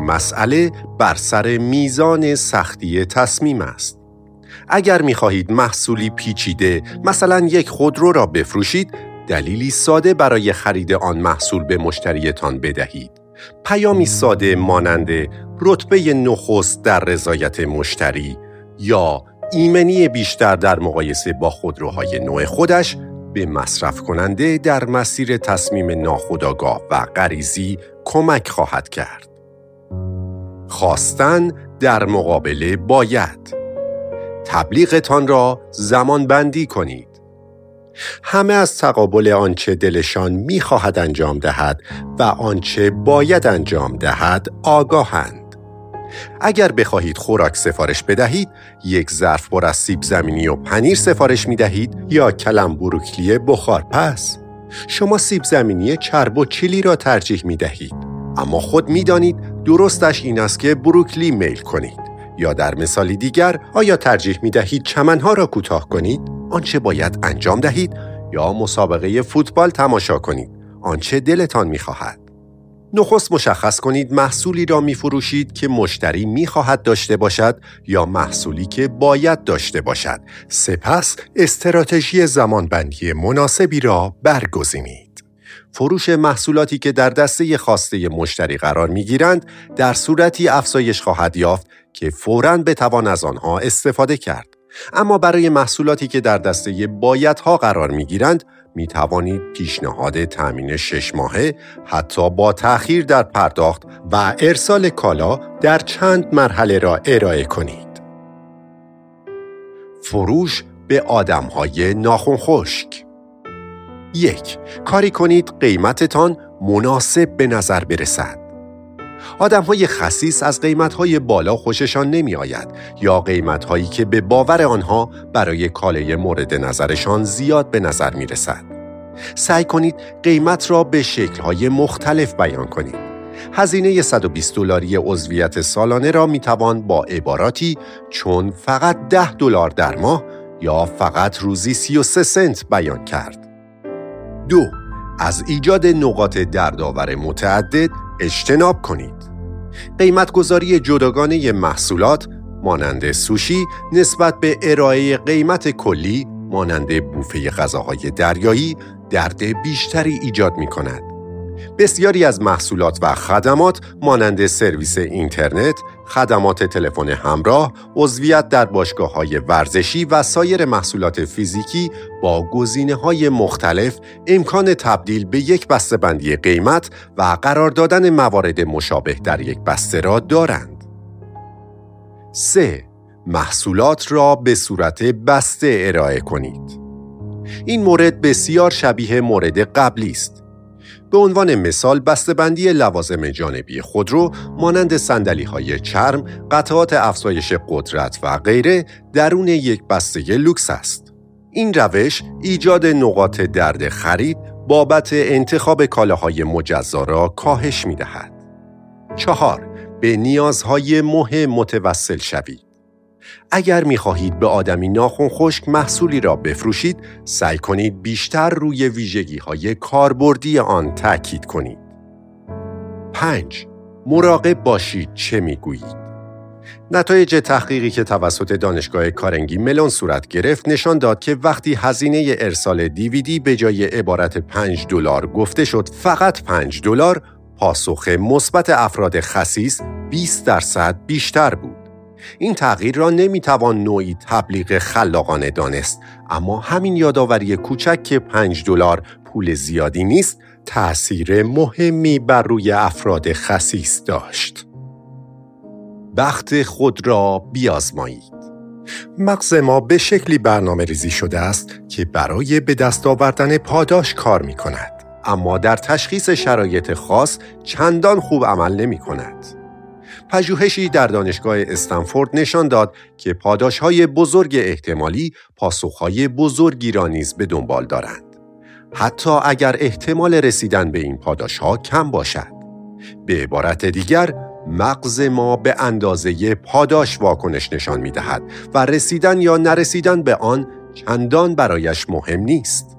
مسئله بر سر میزان سختی تصمیم است. اگر می خواهید محصولی پیچیده مثلا یک خودرو را بفروشید دلیلی ساده برای خرید آن محصول به مشتریتان بدهید. پیامی ساده مانند رتبه نخست در رضایت مشتری یا ایمنی بیشتر در مقایسه با خودروهای نوع خودش به مصرف کننده در مسیر تصمیم ناخودآگاه و غریزی کمک خواهد کرد. خواستن در مقابل باید تبلیغتان را زمان بندی کنید. همه از تقابل آنچه دلشان می‌خواهد انجام دهد و آنچه باید انجام دهد آگاهند. اگر بخواهید خوراک سفارش بدهید یک ظرف پر از سیب زمینی و پنیر سفارش می دهید یا کلم بروکلی بخار پس شما سیب زمینی چرب و چیلی را ترجیح می دهید اما خود می دانید درستش این است که بروکلی میل کنید. یا در مثالی دیگر آیا ترجیح می دهید چمنها را کوتاه کنید؟ آنچه باید انجام دهید یا مسابقه فوتبال تماشا کنید؟ آنچه دلتان می خواهد نخست مشخص کنید محصولی را می فروشید که مشتری می خواهد داشته باشد یا محصولی که باید داشته باشد. سپس استراتژی زمانبندی مناسبی را برگزینید. فروش محصولاتی که در دسته خواسته مشتری قرار می گیرند در صورتی افزایش خواهد یافت که فوراً بتوان از آنها استفاده کرد. اما برای محصولاتی که در دسته بایدها قرار می گیرند می توانید پیشنهاد تأمین شش ماهه حتی با تأخیر در پرداخت و ارسال کالا در چند مرحله را ارائه کنید. فروش به آدمهای ناخون خشک یک کاری کنید قیمتتان مناسب به نظر برسد. آدم های خصیص از قیمت های بالا خوششان نمی آید یا قیمت هایی که به باور آنها برای کاله مورد نظرشان زیاد به نظر می رسد. سعی کنید قیمت را به شکل های مختلف بیان کنید. هزینه 120 دلاری عضویت سالانه را می توان با عباراتی چون فقط 10 دلار در ماه یا فقط روزی 33 سنت بیان کرد. دو از ایجاد نقاط دردآور متعدد اجتناب کنید. قیمتگذاری جداگانه محصولات مانند سوشی نسبت به ارائه قیمت کلی مانند بوفه غذاهای دریایی درد بیشتری ایجاد می کند. بسیاری از محصولات و خدمات مانند سرویس اینترنت، خدمات تلفن همراه، عضویت در باشگاه های ورزشی و سایر محصولات فیزیکی با گزینه های مختلف امکان تبدیل به یک بندی قیمت و قرار دادن موارد مشابه در یک بسته را دارند. 3. محصولات را به صورت بسته ارائه کنید. این مورد بسیار شبیه مورد قبلی است. به عنوان مثال بسته‌بندی لوازم جانبی خودرو مانند سندلی های چرم، قطعات افزایش قدرت و غیره درون یک بسته لوکس است. این روش ایجاد نقاط درد خرید بابت انتخاب کالاهای مجزا را کاهش می دهد. چهار به نیازهای مهم متوسل شوید. اگر می خواهید به آدمی ناخون خشک محصولی را بفروشید، سعی کنید بیشتر روی ویژگی های کاربردی آن تاکید کنید. 5. مراقب باشید چه می گویید. نتایج تحقیقی که توسط دانشگاه کارنگی ملون صورت گرفت نشان داد که وقتی هزینه ارسال دیویدی به جای عبارت 5 دلار گفته شد فقط 5 دلار پاسخ مثبت افراد خصیص 20 درصد بیشتر بود. این تغییر را نمی‌توان نوعی تبلیغ خلاقانه دانست اما همین یادآوری کوچک که 5 دلار پول زیادی نیست تأثیر مهمی بر روی افراد خصیص داشت. بخت خود را بیازمایید. مغز ما به شکلی برنامه ریزی شده است که برای به دست آوردن پاداش کار می کند. اما در تشخیص شرایط خاص چندان خوب عمل نمی کند. پژوهشی در دانشگاه استنفورد نشان داد که پاداشهای بزرگ احتمالی پاسخهای بزرگی را نیز به دنبال دارند. حتی اگر احتمال رسیدن به این پاداشها کم باشد. به عبارت دیگر، مغز ما به اندازه پاداش واکنش نشان می دهد و رسیدن یا نرسیدن به آن چندان برایش مهم نیست.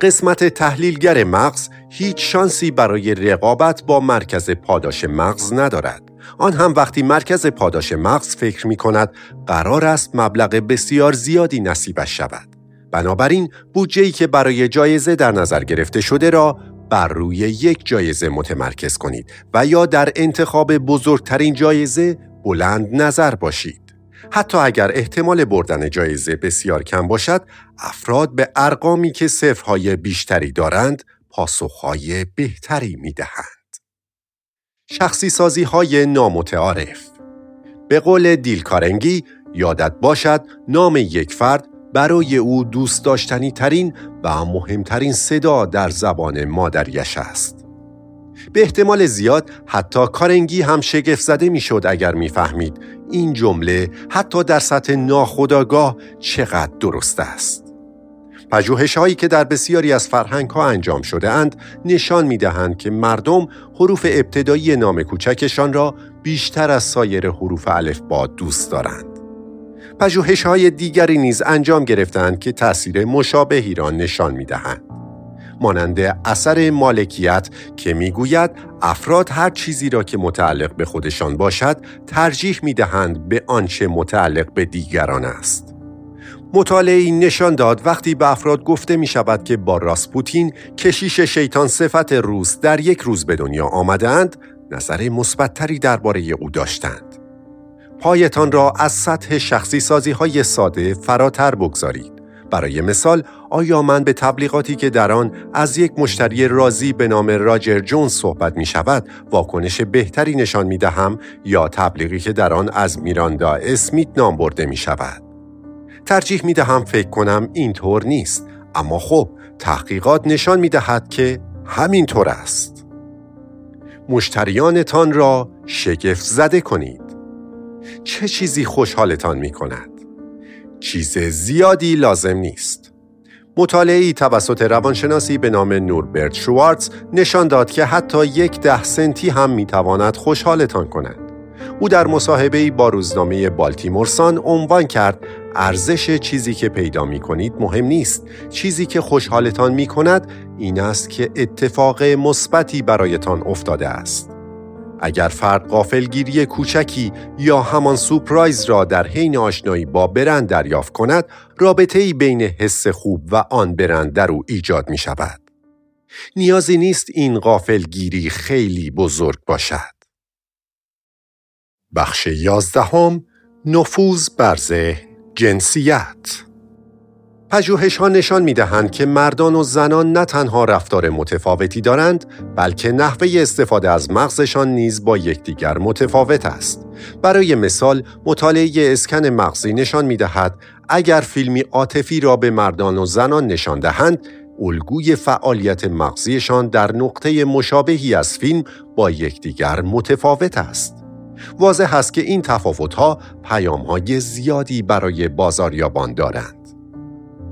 قسمت تحلیلگر مغز هیچ شانسی برای رقابت با مرکز پاداش مغز ندارد. آن هم وقتی مرکز پاداش مغز فکر می کند قرار است مبلغ بسیار زیادی نصیبش شود. بنابراین بودجه‌ای که برای جایزه در نظر گرفته شده را بر روی یک جایزه متمرکز کنید و یا در انتخاب بزرگترین جایزه بلند نظر باشید. حتی اگر احتمال بردن جایزه بسیار کم باشد، افراد به ارقامی که صفرهای بیشتری دارند، پاسخهای بهتری می دهند. شخصی سازی های نامتعارف به قول دیل کارنگی یادت باشد نام یک فرد برای او دوست داشتنی ترین و مهمترین صدا در زبان مادریش است. به احتمال زیاد حتی کارنگی هم شگفت زده می‌شد اگر می‌فهمید این جمله حتی در سطح ناخودآگاه چقدر درست است. پژوهش هایی که در بسیاری از فرهنگ ها انجام شده اند نشان می دهند که مردم حروف ابتدایی نام کوچکشان را بیشتر از سایر حروف الف با دوست دارند. پژوهش های دیگری نیز انجام گرفتند که تاثیر مشابهی را نشان می دهند. مانند اثر مالکیت که می‌گوید افراد هر چیزی را که متعلق به خودشان باشد ترجیح می دهند به آنچه متعلق به دیگران است. مطالعه نشان داد وقتی به افراد گفته می شود که با راسپوتین کشیش شیطان صفت روس در یک روز به دنیا آمدند نظر مثبتتری درباره او داشتند. پایتان را از سطح شخصی سازی های ساده فراتر بگذارید. برای مثال آیا من به تبلیغاتی که در آن از یک مشتری راضی به نام راجر جونز صحبت می شود واکنش بهتری نشان می دهم یا تبلیغی که در آن از میراندا اسمیت نام برده می شود ترجیح می دهم فکر کنم اینطور نیست اما خب تحقیقات نشان می دهد که همینطور است مشتریانتان را شگفت زده کنید چه چیزی خوشحالتان می کند؟ چیز زیادی لازم نیست. مطالعه توسط روانشناسی به نام نوربرت شوارتز نشان داد که حتی یک ده سنتی هم می تواند خوشحالتان کند. او در مصاحبه با روزنامه بالتیمورسان عنوان کرد ارزش چیزی که پیدا می کنید مهم نیست. چیزی که خوشحالتان می کند این است که اتفاق مثبتی برایتان افتاده است. اگر فرد قافلگیری کوچکی یا همان سوپرایز را در حین آشنایی با برند دریافت کند رابطه ای بین حس خوب و آن برند در او ایجاد می شود. نیازی نیست این قافلگیری خیلی بزرگ باشد. بخش یازدهم نفوذ بر ذهن جنسیت پژوهش ها نشان می دهند که مردان و زنان نه تنها رفتار متفاوتی دارند بلکه نحوه استفاده از مغزشان نیز با یکدیگر متفاوت است. برای مثال مطالعه اسکن مغزی نشان می دهد اگر فیلمی عاطفی را به مردان و زنان نشان دهند الگوی فعالیت مغزیشان در نقطه مشابهی از فیلم با یکدیگر متفاوت است. واضح است که این تفاوت‌ها پیام‌های زیادی برای بازاریابان دارند.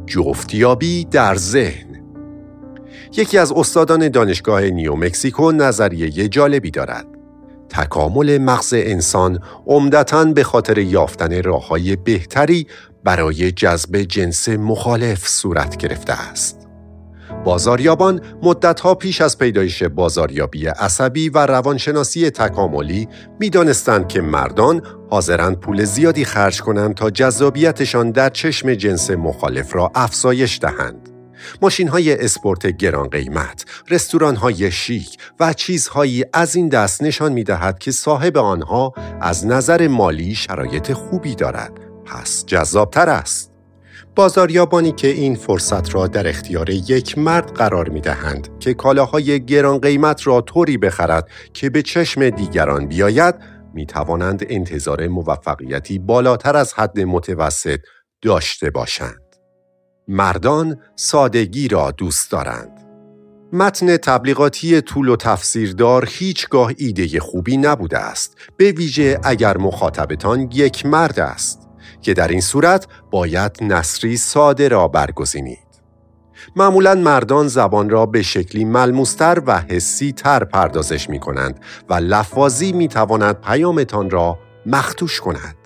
جفتیابی در ذهن یکی از استادان دانشگاه نیومکسیکو نظریه جالبی دارد. تکامل مغز انسان عمدتا به خاطر یافتن راههای بهتری برای جذب جنس مخالف صورت گرفته است. بازاریابان مدتها پیش از پیدایش بازاریابی عصبی و روانشناسی تکاملی می‌دانستند که مردان حاضرند پول زیادی خرج کنند تا جذابیتشان در چشم جنس مخالف را افزایش دهند. ماشین های اسپورت گران قیمت، رستوران های شیک و چیزهایی از این دست نشان می دهد که صاحب آنها از نظر مالی شرایط خوبی دارد. پس جذابتر است. بازاریابانی که این فرصت را در اختیار یک مرد قرار می دهند که کالاهای گران قیمت را طوری بخرد که به چشم دیگران بیاید می توانند انتظار موفقیتی بالاتر از حد متوسط داشته باشند. مردان سادگی را دوست دارند. متن تبلیغاتی طول و تفسیردار هیچگاه ایده خوبی نبوده است به ویژه اگر مخاطبتان یک مرد است. که در این صورت باید نصری ساده را برگزینید. معمولا مردان زبان را به شکلی ملموستر و حسی تر پردازش می کنند و لفاظی می تواند پیامتان را مختوش کند.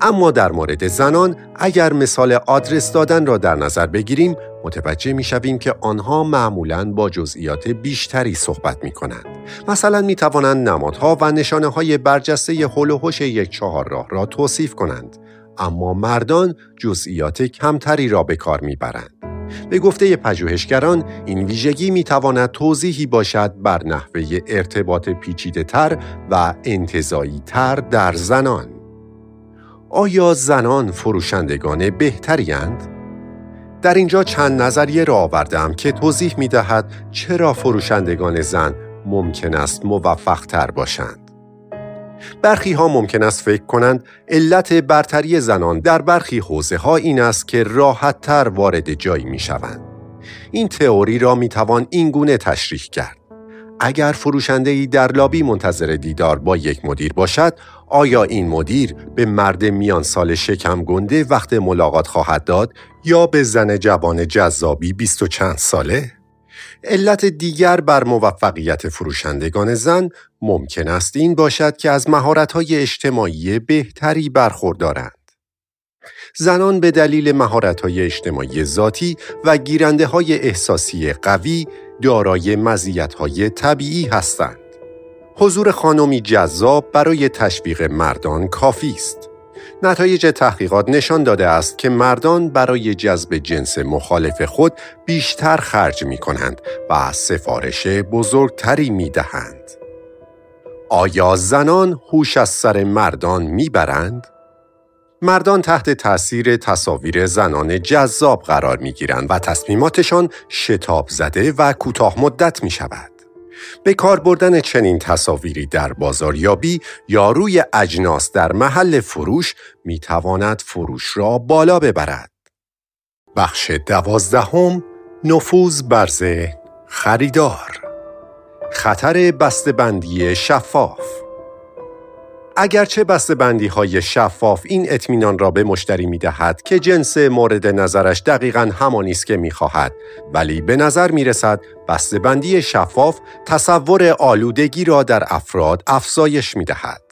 اما در مورد زنان اگر مثال آدرس دادن را در نظر بگیریم متوجه می شویم که آنها معمولا با جزئیات بیشتری صحبت می کنند. مثلا می توانند نمادها و نشانه های برجسته حل و یک چهار راه را توصیف کنند اما مردان جزئیات کمتری را به کار می‌برند. به گفته پژوهشگران این ویژگی می تواند توضیحی باشد بر نحوه ارتباط پیچیده تر و انتظایی تر در زنان. آیا زنان فروشندگان بهتری هند؟ در اینجا چند نظریه را آوردم که توضیح می دهد چرا فروشندگان زن ممکن است موفق تر باشند. برخی ها ممکن است فکر کنند علت برتری زنان در برخی حوزه ها این است که راحت تر وارد جایی می شوند. این تئوری را می توان این گونه تشریح کرد. اگر فروشنده ای در لابی منتظر دیدار با یک مدیر باشد، آیا این مدیر به مرد میان سال شکم گنده وقت ملاقات خواهد داد یا به زن جوان جذابی بیست و چند ساله؟ علت دیگر بر موفقیت فروشندگان زن ممکن است این باشد که از مهارت‌های اجتماعی بهتری برخوردارند. زنان به دلیل مهارت‌های اجتماعی ذاتی و گیرنده های احساسی قوی دارای مزیت‌های طبیعی هستند. حضور خانمی جذاب برای تشویق مردان کافی است. نتایج تحقیقات نشان داده است که مردان برای جذب جنس مخالف خود بیشتر خرج می کنند و سفارش بزرگتری می دهند. آیا زنان هوش از سر مردان می برند؟ مردان تحت تاثیر تصاویر زنان جذاب قرار می گیرند و تصمیماتشان شتاب زده و کوتاه مدت می شود. به کار بردن چنین تصاویری در بازاریابی یا روی اجناس در محل فروش می تواند فروش را بالا ببرد. بخش دوازدهم نفوذ بر خریدار خطر بسته‌بندی شفاف اگرچه بندی های شفاف این اطمینان را به مشتری می دهد که جنس مورد نظرش دقیقا همانی است که می خواهد ولی به نظر می رسد بندی شفاف تصور آلودگی را در افراد افزایش می دهد.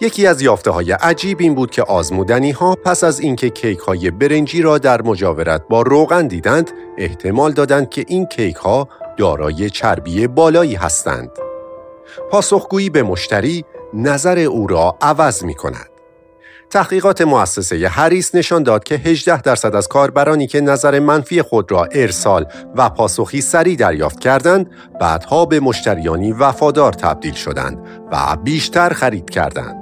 یکی از یافته های عجیب این بود که آزمودنی ها پس از اینکه کیک های برنجی را در مجاورت با روغن دیدند احتمال دادند که این کیک ها دارای چربی بالایی هستند. پاسخگویی به مشتری نظر او را عوض می کند. تحقیقات مؤسسه هریس نشان داد که 18 درصد از کاربرانی که نظر منفی خود را ارسال و پاسخی سریع دریافت کردند، بعدها به مشتریانی وفادار تبدیل شدند و بیشتر خرید کردند.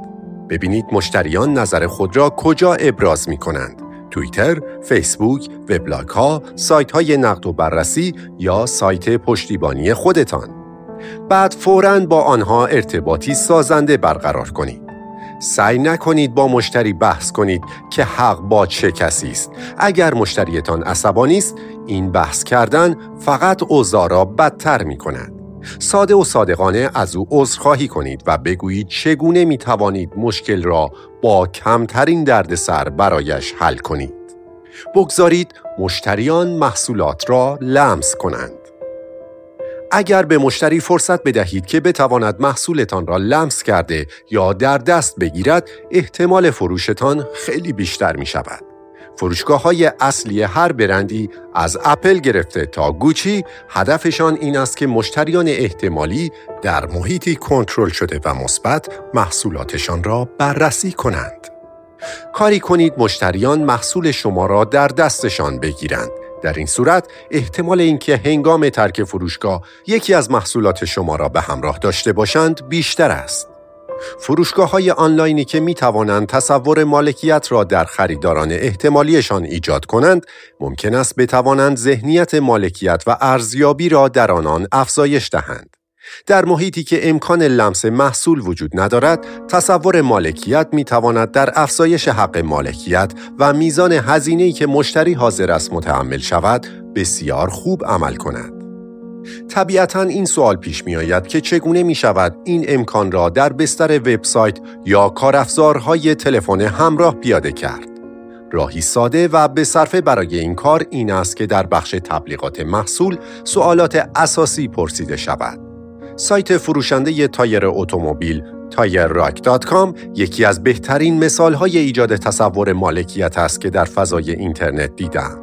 ببینید مشتریان نظر خود را کجا ابراز می کنند. توییتر، فیسبوک، وبلاگ ها، سایت های نقد و بررسی یا سایت پشتیبانی خودتان. بعد فوراً با آنها ارتباطی سازنده برقرار کنید. سعی نکنید با مشتری بحث کنید که حق با چه کسی است. اگر مشتریتان عصبانی است، این بحث کردن فقط اوضاع را بدتر می کند. ساده و صادقانه از او عذرخواهی کنید و بگویید چگونه می توانید مشکل را با کمترین دردسر برایش حل کنید. بگذارید مشتریان محصولات را لمس کنند. اگر به مشتری فرصت بدهید که بتواند محصولتان را لمس کرده یا در دست بگیرد احتمال فروشتان خیلی بیشتر می شود. فروشگاه های اصلی هر برندی از اپل گرفته تا گوچی هدفشان این است که مشتریان احتمالی در محیطی کنترل شده و مثبت محصولاتشان را بررسی کنند. کاری کنید مشتریان محصول شما را در دستشان بگیرند در این صورت احتمال اینکه هنگام ترک فروشگاه یکی از محصولات شما را به همراه داشته باشند بیشتر است. فروشگاه های آنلاینی که می توانند تصور مالکیت را در خریداران احتمالیشان ایجاد کنند، ممکن است بتوانند ذهنیت مالکیت و ارزیابی را در آنان افزایش دهند. در محیطی که امکان لمس محصول وجود ندارد، تصور مالکیت می تواند در افزایش حق مالکیت و میزان هزینه‌ای که مشتری حاضر است متحمل شود، بسیار خوب عمل کند. طبیعتا این سوال پیش می آید که چگونه می شود این امکان را در بستر وبسایت یا کارافزارهای تلفن همراه پیاده کرد. راهی ساده و به صرفه برای این کار این است که در بخش تبلیغات محصول سوالات اساسی پرسیده شود. سایت فروشنده تایر اتومبیل TireRack.com یکی از بهترین مثالهای ایجاد تصور مالکیت است که در فضای اینترنت دیدم.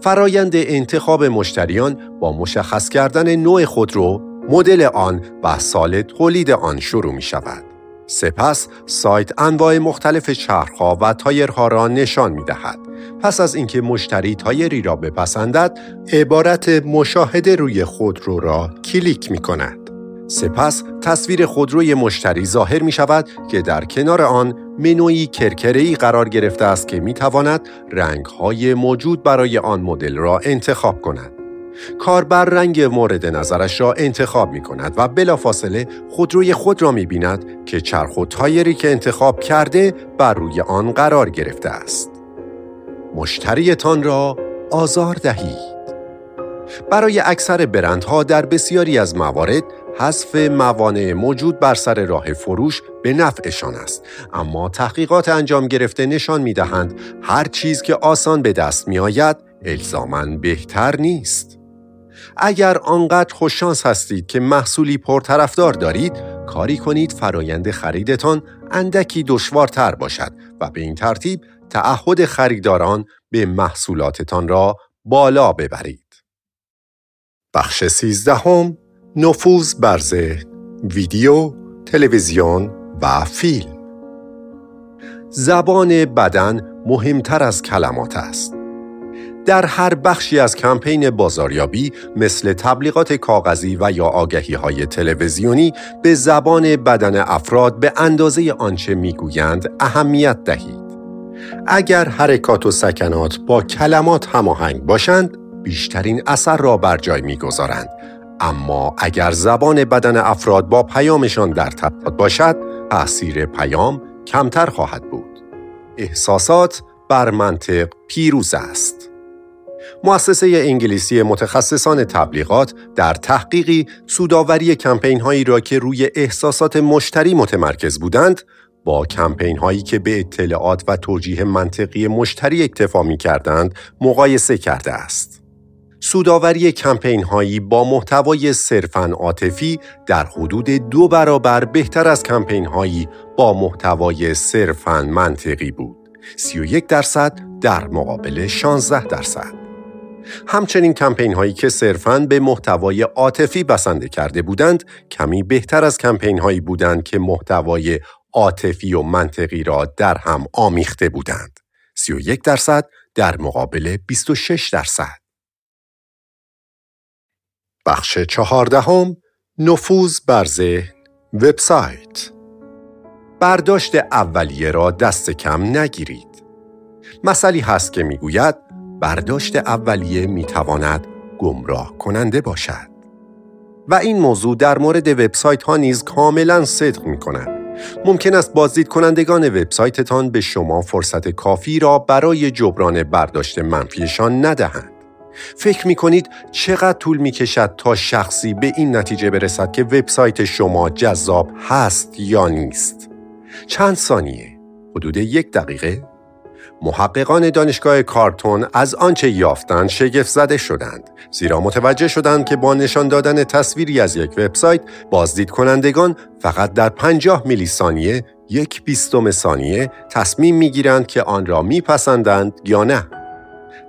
فرایند انتخاب مشتریان با مشخص کردن نوع خودرو، مدل آن و سال تولید آن شروع می شود. سپس سایت انواع مختلف چرخها و تایرها را نشان می دهد. پس از اینکه مشتری تایری را بپسندد، عبارت مشاهده روی خودرو را کلیک می کند. سپس تصویر خودروی مشتری ظاهر می شود که در کنار آن منوی کرکره‌ای قرار گرفته است که می تواند رنگ‌های موجود برای آن مدل را انتخاب کند. کاربر رنگ مورد نظرش را انتخاب می کند و بلافاصله خودروی خود را می بیند که چرخ و تایری که انتخاب کرده بر روی آن قرار گرفته است. مشتریتان را آزار دهید. برای اکثر برندها در بسیاری از موارد حذف موانع موجود بر سر راه فروش به نفعشان است اما تحقیقات انجام گرفته نشان می دهند هر چیز که آسان به دست می آید الزامن بهتر نیست اگر آنقدر خوششانس هستید که محصولی پرطرفدار دارید کاری کنید فرایند خریدتان اندکی دشوارتر باشد و به این ترتیب تعهد خریداران به محصولاتتان را بالا ببرید. بخش سیزدهم نفوذ بر ویدیو، تلویزیون و فیلم زبان بدن مهمتر از کلمات است. در هر بخشی از کمپین بازاریابی مثل تبلیغات کاغذی و یا آگهی های تلویزیونی به زبان بدن افراد به اندازه آنچه می‌گویند اهمیت دهید. اگر حرکات و سکنات با کلمات هماهنگ باشند بیشترین اثر را بر جای می‌گذارند. اما اگر زبان بدن افراد با پیامشان در تضاد باشد تاثیر پیام کمتر خواهد بود. احساسات بر منطق پیروز است. مؤسسه انگلیسی متخصصان تبلیغات در تحقیقی سوداوری کمپین هایی را که روی احساسات مشتری متمرکز بودند با کمپین هایی که به اطلاعات و توجیه منطقی مشتری اکتفا می کردند مقایسه کرده است. سوداوری کمپین هایی با محتوای صرفاً عاطفی در حدود دو برابر بهتر از کمپین هایی با محتوای صرفاً منطقی بود. 31 درصد در مقابل 16 درصد. همچنین کمپین هایی که صرفاً به محتوای عاطفی بسنده کرده بودند کمی بهتر از کمپین هایی بودند که محتوای عاطفی و منطقی را در هم آمیخته بودند. 31 درصد در مقابل 26 درصد. بخش چهاردهم نفوذ بر ذهن وبسایت برداشت اولیه را دست کم نگیرید. مثلی هست که می‌گوید برداشت اولیه می‌تواند گمراه کننده باشد. و این موضوع در مورد وبسایت ها نیز کاملا صدق می کند. ممکن است بازدید کنندگان وبسایتتان به شما فرصت کافی را برای جبران برداشت منفیشان ندهند. فکر می کنید چقدر طول می کشد تا شخصی به این نتیجه برسد که وبسایت شما جذاب هست یا نیست؟ چند ثانیه؟ حدود یک دقیقه؟ محققان دانشگاه کارتون از آنچه یافتند شگفت زده شدند زیرا متوجه شدند که با نشان دادن تصویری از یک وبسایت بازدید کنندگان فقط در 50 میلی ثانیه یک بیستم ثانیه تصمیم می‌گیرند که آن را میپسندند یا نه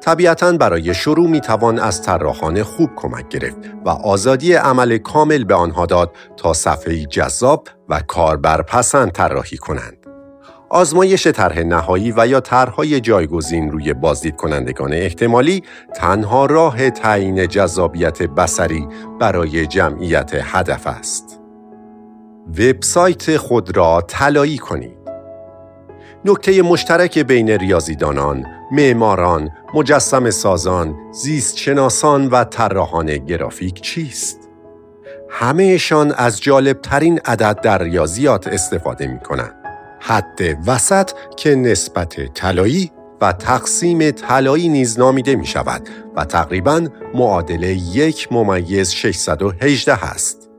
طبیعتا برای شروع می توان از طراحان خوب کمک گرفت و آزادی عمل کامل به آنها داد تا صفحه جذاب و کاربرپسند طراحی کنند. آزمایش طرح نهایی و یا طرحهای جایگزین روی بازدید کنندگان احتمالی تنها راه تعیین جذابیت بسری برای جمعیت هدف است. وبسایت خود را طلایی کنید. نکته مشترک بین ریاضیدانان، معماران، مجسم سازان، زیستشناسان و طراحان گرافیک چیست؟ همهشان از جالبترین عدد در ریاضیات استفاده می کنند. حد وسط که نسبت طلایی و تقسیم طلایی نیز نامیده می شود و تقریبا معادل یک ممیز 618 است.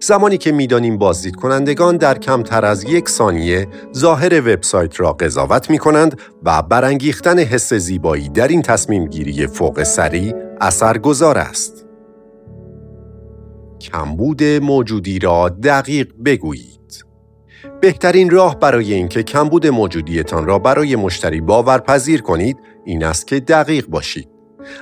زمانی که می‌دانیم بازدید کنندگان در کمتر از یک ثانیه ظاهر وبسایت را قضاوت می کنند و برانگیختن حس زیبایی در این تصمیم گیری فوق سری اثرگذار است. کمبود موجودی را دقیق بگویید. بهترین راه برای اینکه کمبود موجودیتان را برای مشتری باورپذیر کنید این است که دقیق باشید.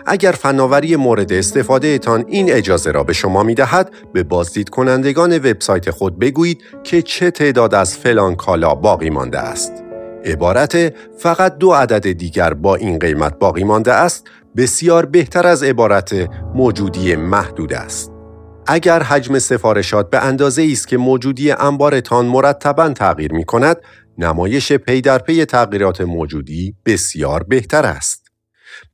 اگر فناوری مورد استفاده تان این اجازه را به شما می دهد به بازدید کنندگان وبسایت خود بگویید که چه تعداد از فلان کالا باقی مانده است. عبارت فقط دو عدد دیگر با این قیمت باقی مانده است بسیار بهتر از عبارت موجودی محدود است. اگر حجم سفارشات به اندازه است که موجودی انبارتان مرتبا تغییر می کند، نمایش پی در پی تغییرات موجودی بسیار بهتر است.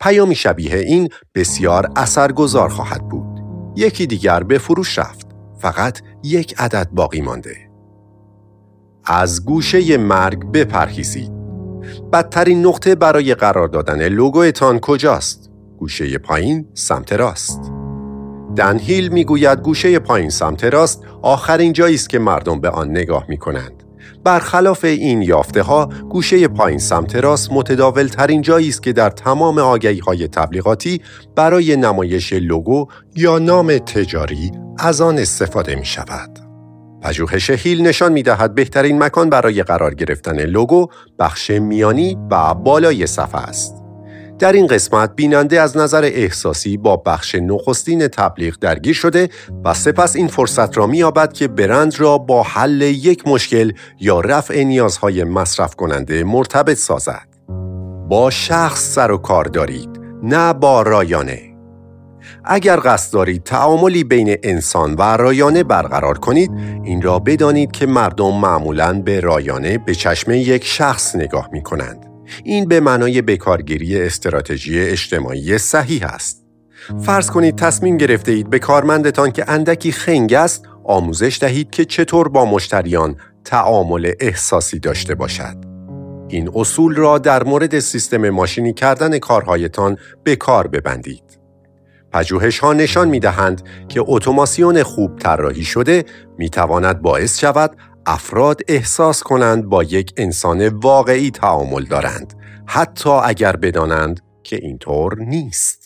پیامی شبیه این بسیار اثرگذار خواهد بود. یکی دیگر به فروش رفت. فقط یک عدد باقی مانده. از گوشه مرگ بپرهیزید. بدترین نقطه برای قرار دادن لوگوتان کجاست؟ گوشه پایین سمت راست. دنهیل می‌گوید گوشه پایین سمت راست آخرین جایی است که مردم به آن نگاه می کنند. برخلاف این یافته ها گوشه پایین سمت راست متداول ترین جایی است که در تمام آگهی های تبلیغاتی برای نمایش لوگو یا نام تجاری از آن استفاده می شود. پژوهش هیل نشان می دهد بهترین مکان برای قرار گرفتن لوگو بخش میانی و بالای صفحه است. در این قسمت بیننده از نظر احساسی با بخش نخستین تبلیغ درگیر شده و سپس این فرصت را می‌یابد که برند را با حل یک مشکل یا رفع نیازهای مصرف کننده مرتبط سازد. با شخص سر و کار دارید، نه با رایانه. اگر قصد دارید تعاملی بین انسان و رایانه برقرار کنید این را بدانید که مردم معمولاً به رایانه به چشم یک شخص نگاه می کنند. این به معنای بکارگیری استراتژی اجتماعی صحیح است. فرض کنید تصمیم گرفته اید به کارمندتان که اندکی خنگ است آموزش دهید که چطور با مشتریان تعامل احساسی داشته باشد. این اصول را در مورد سیستم ماشینی کردن کارهایتان به کار ببندید. پژوهش ها نشان می دهند که اتوماسیون خوب طراحی شده می تواند باعث شود افراد احساس کنند با یک انسان واقعی تعامل دارند حتی اگر بدانند که اینطور نیست.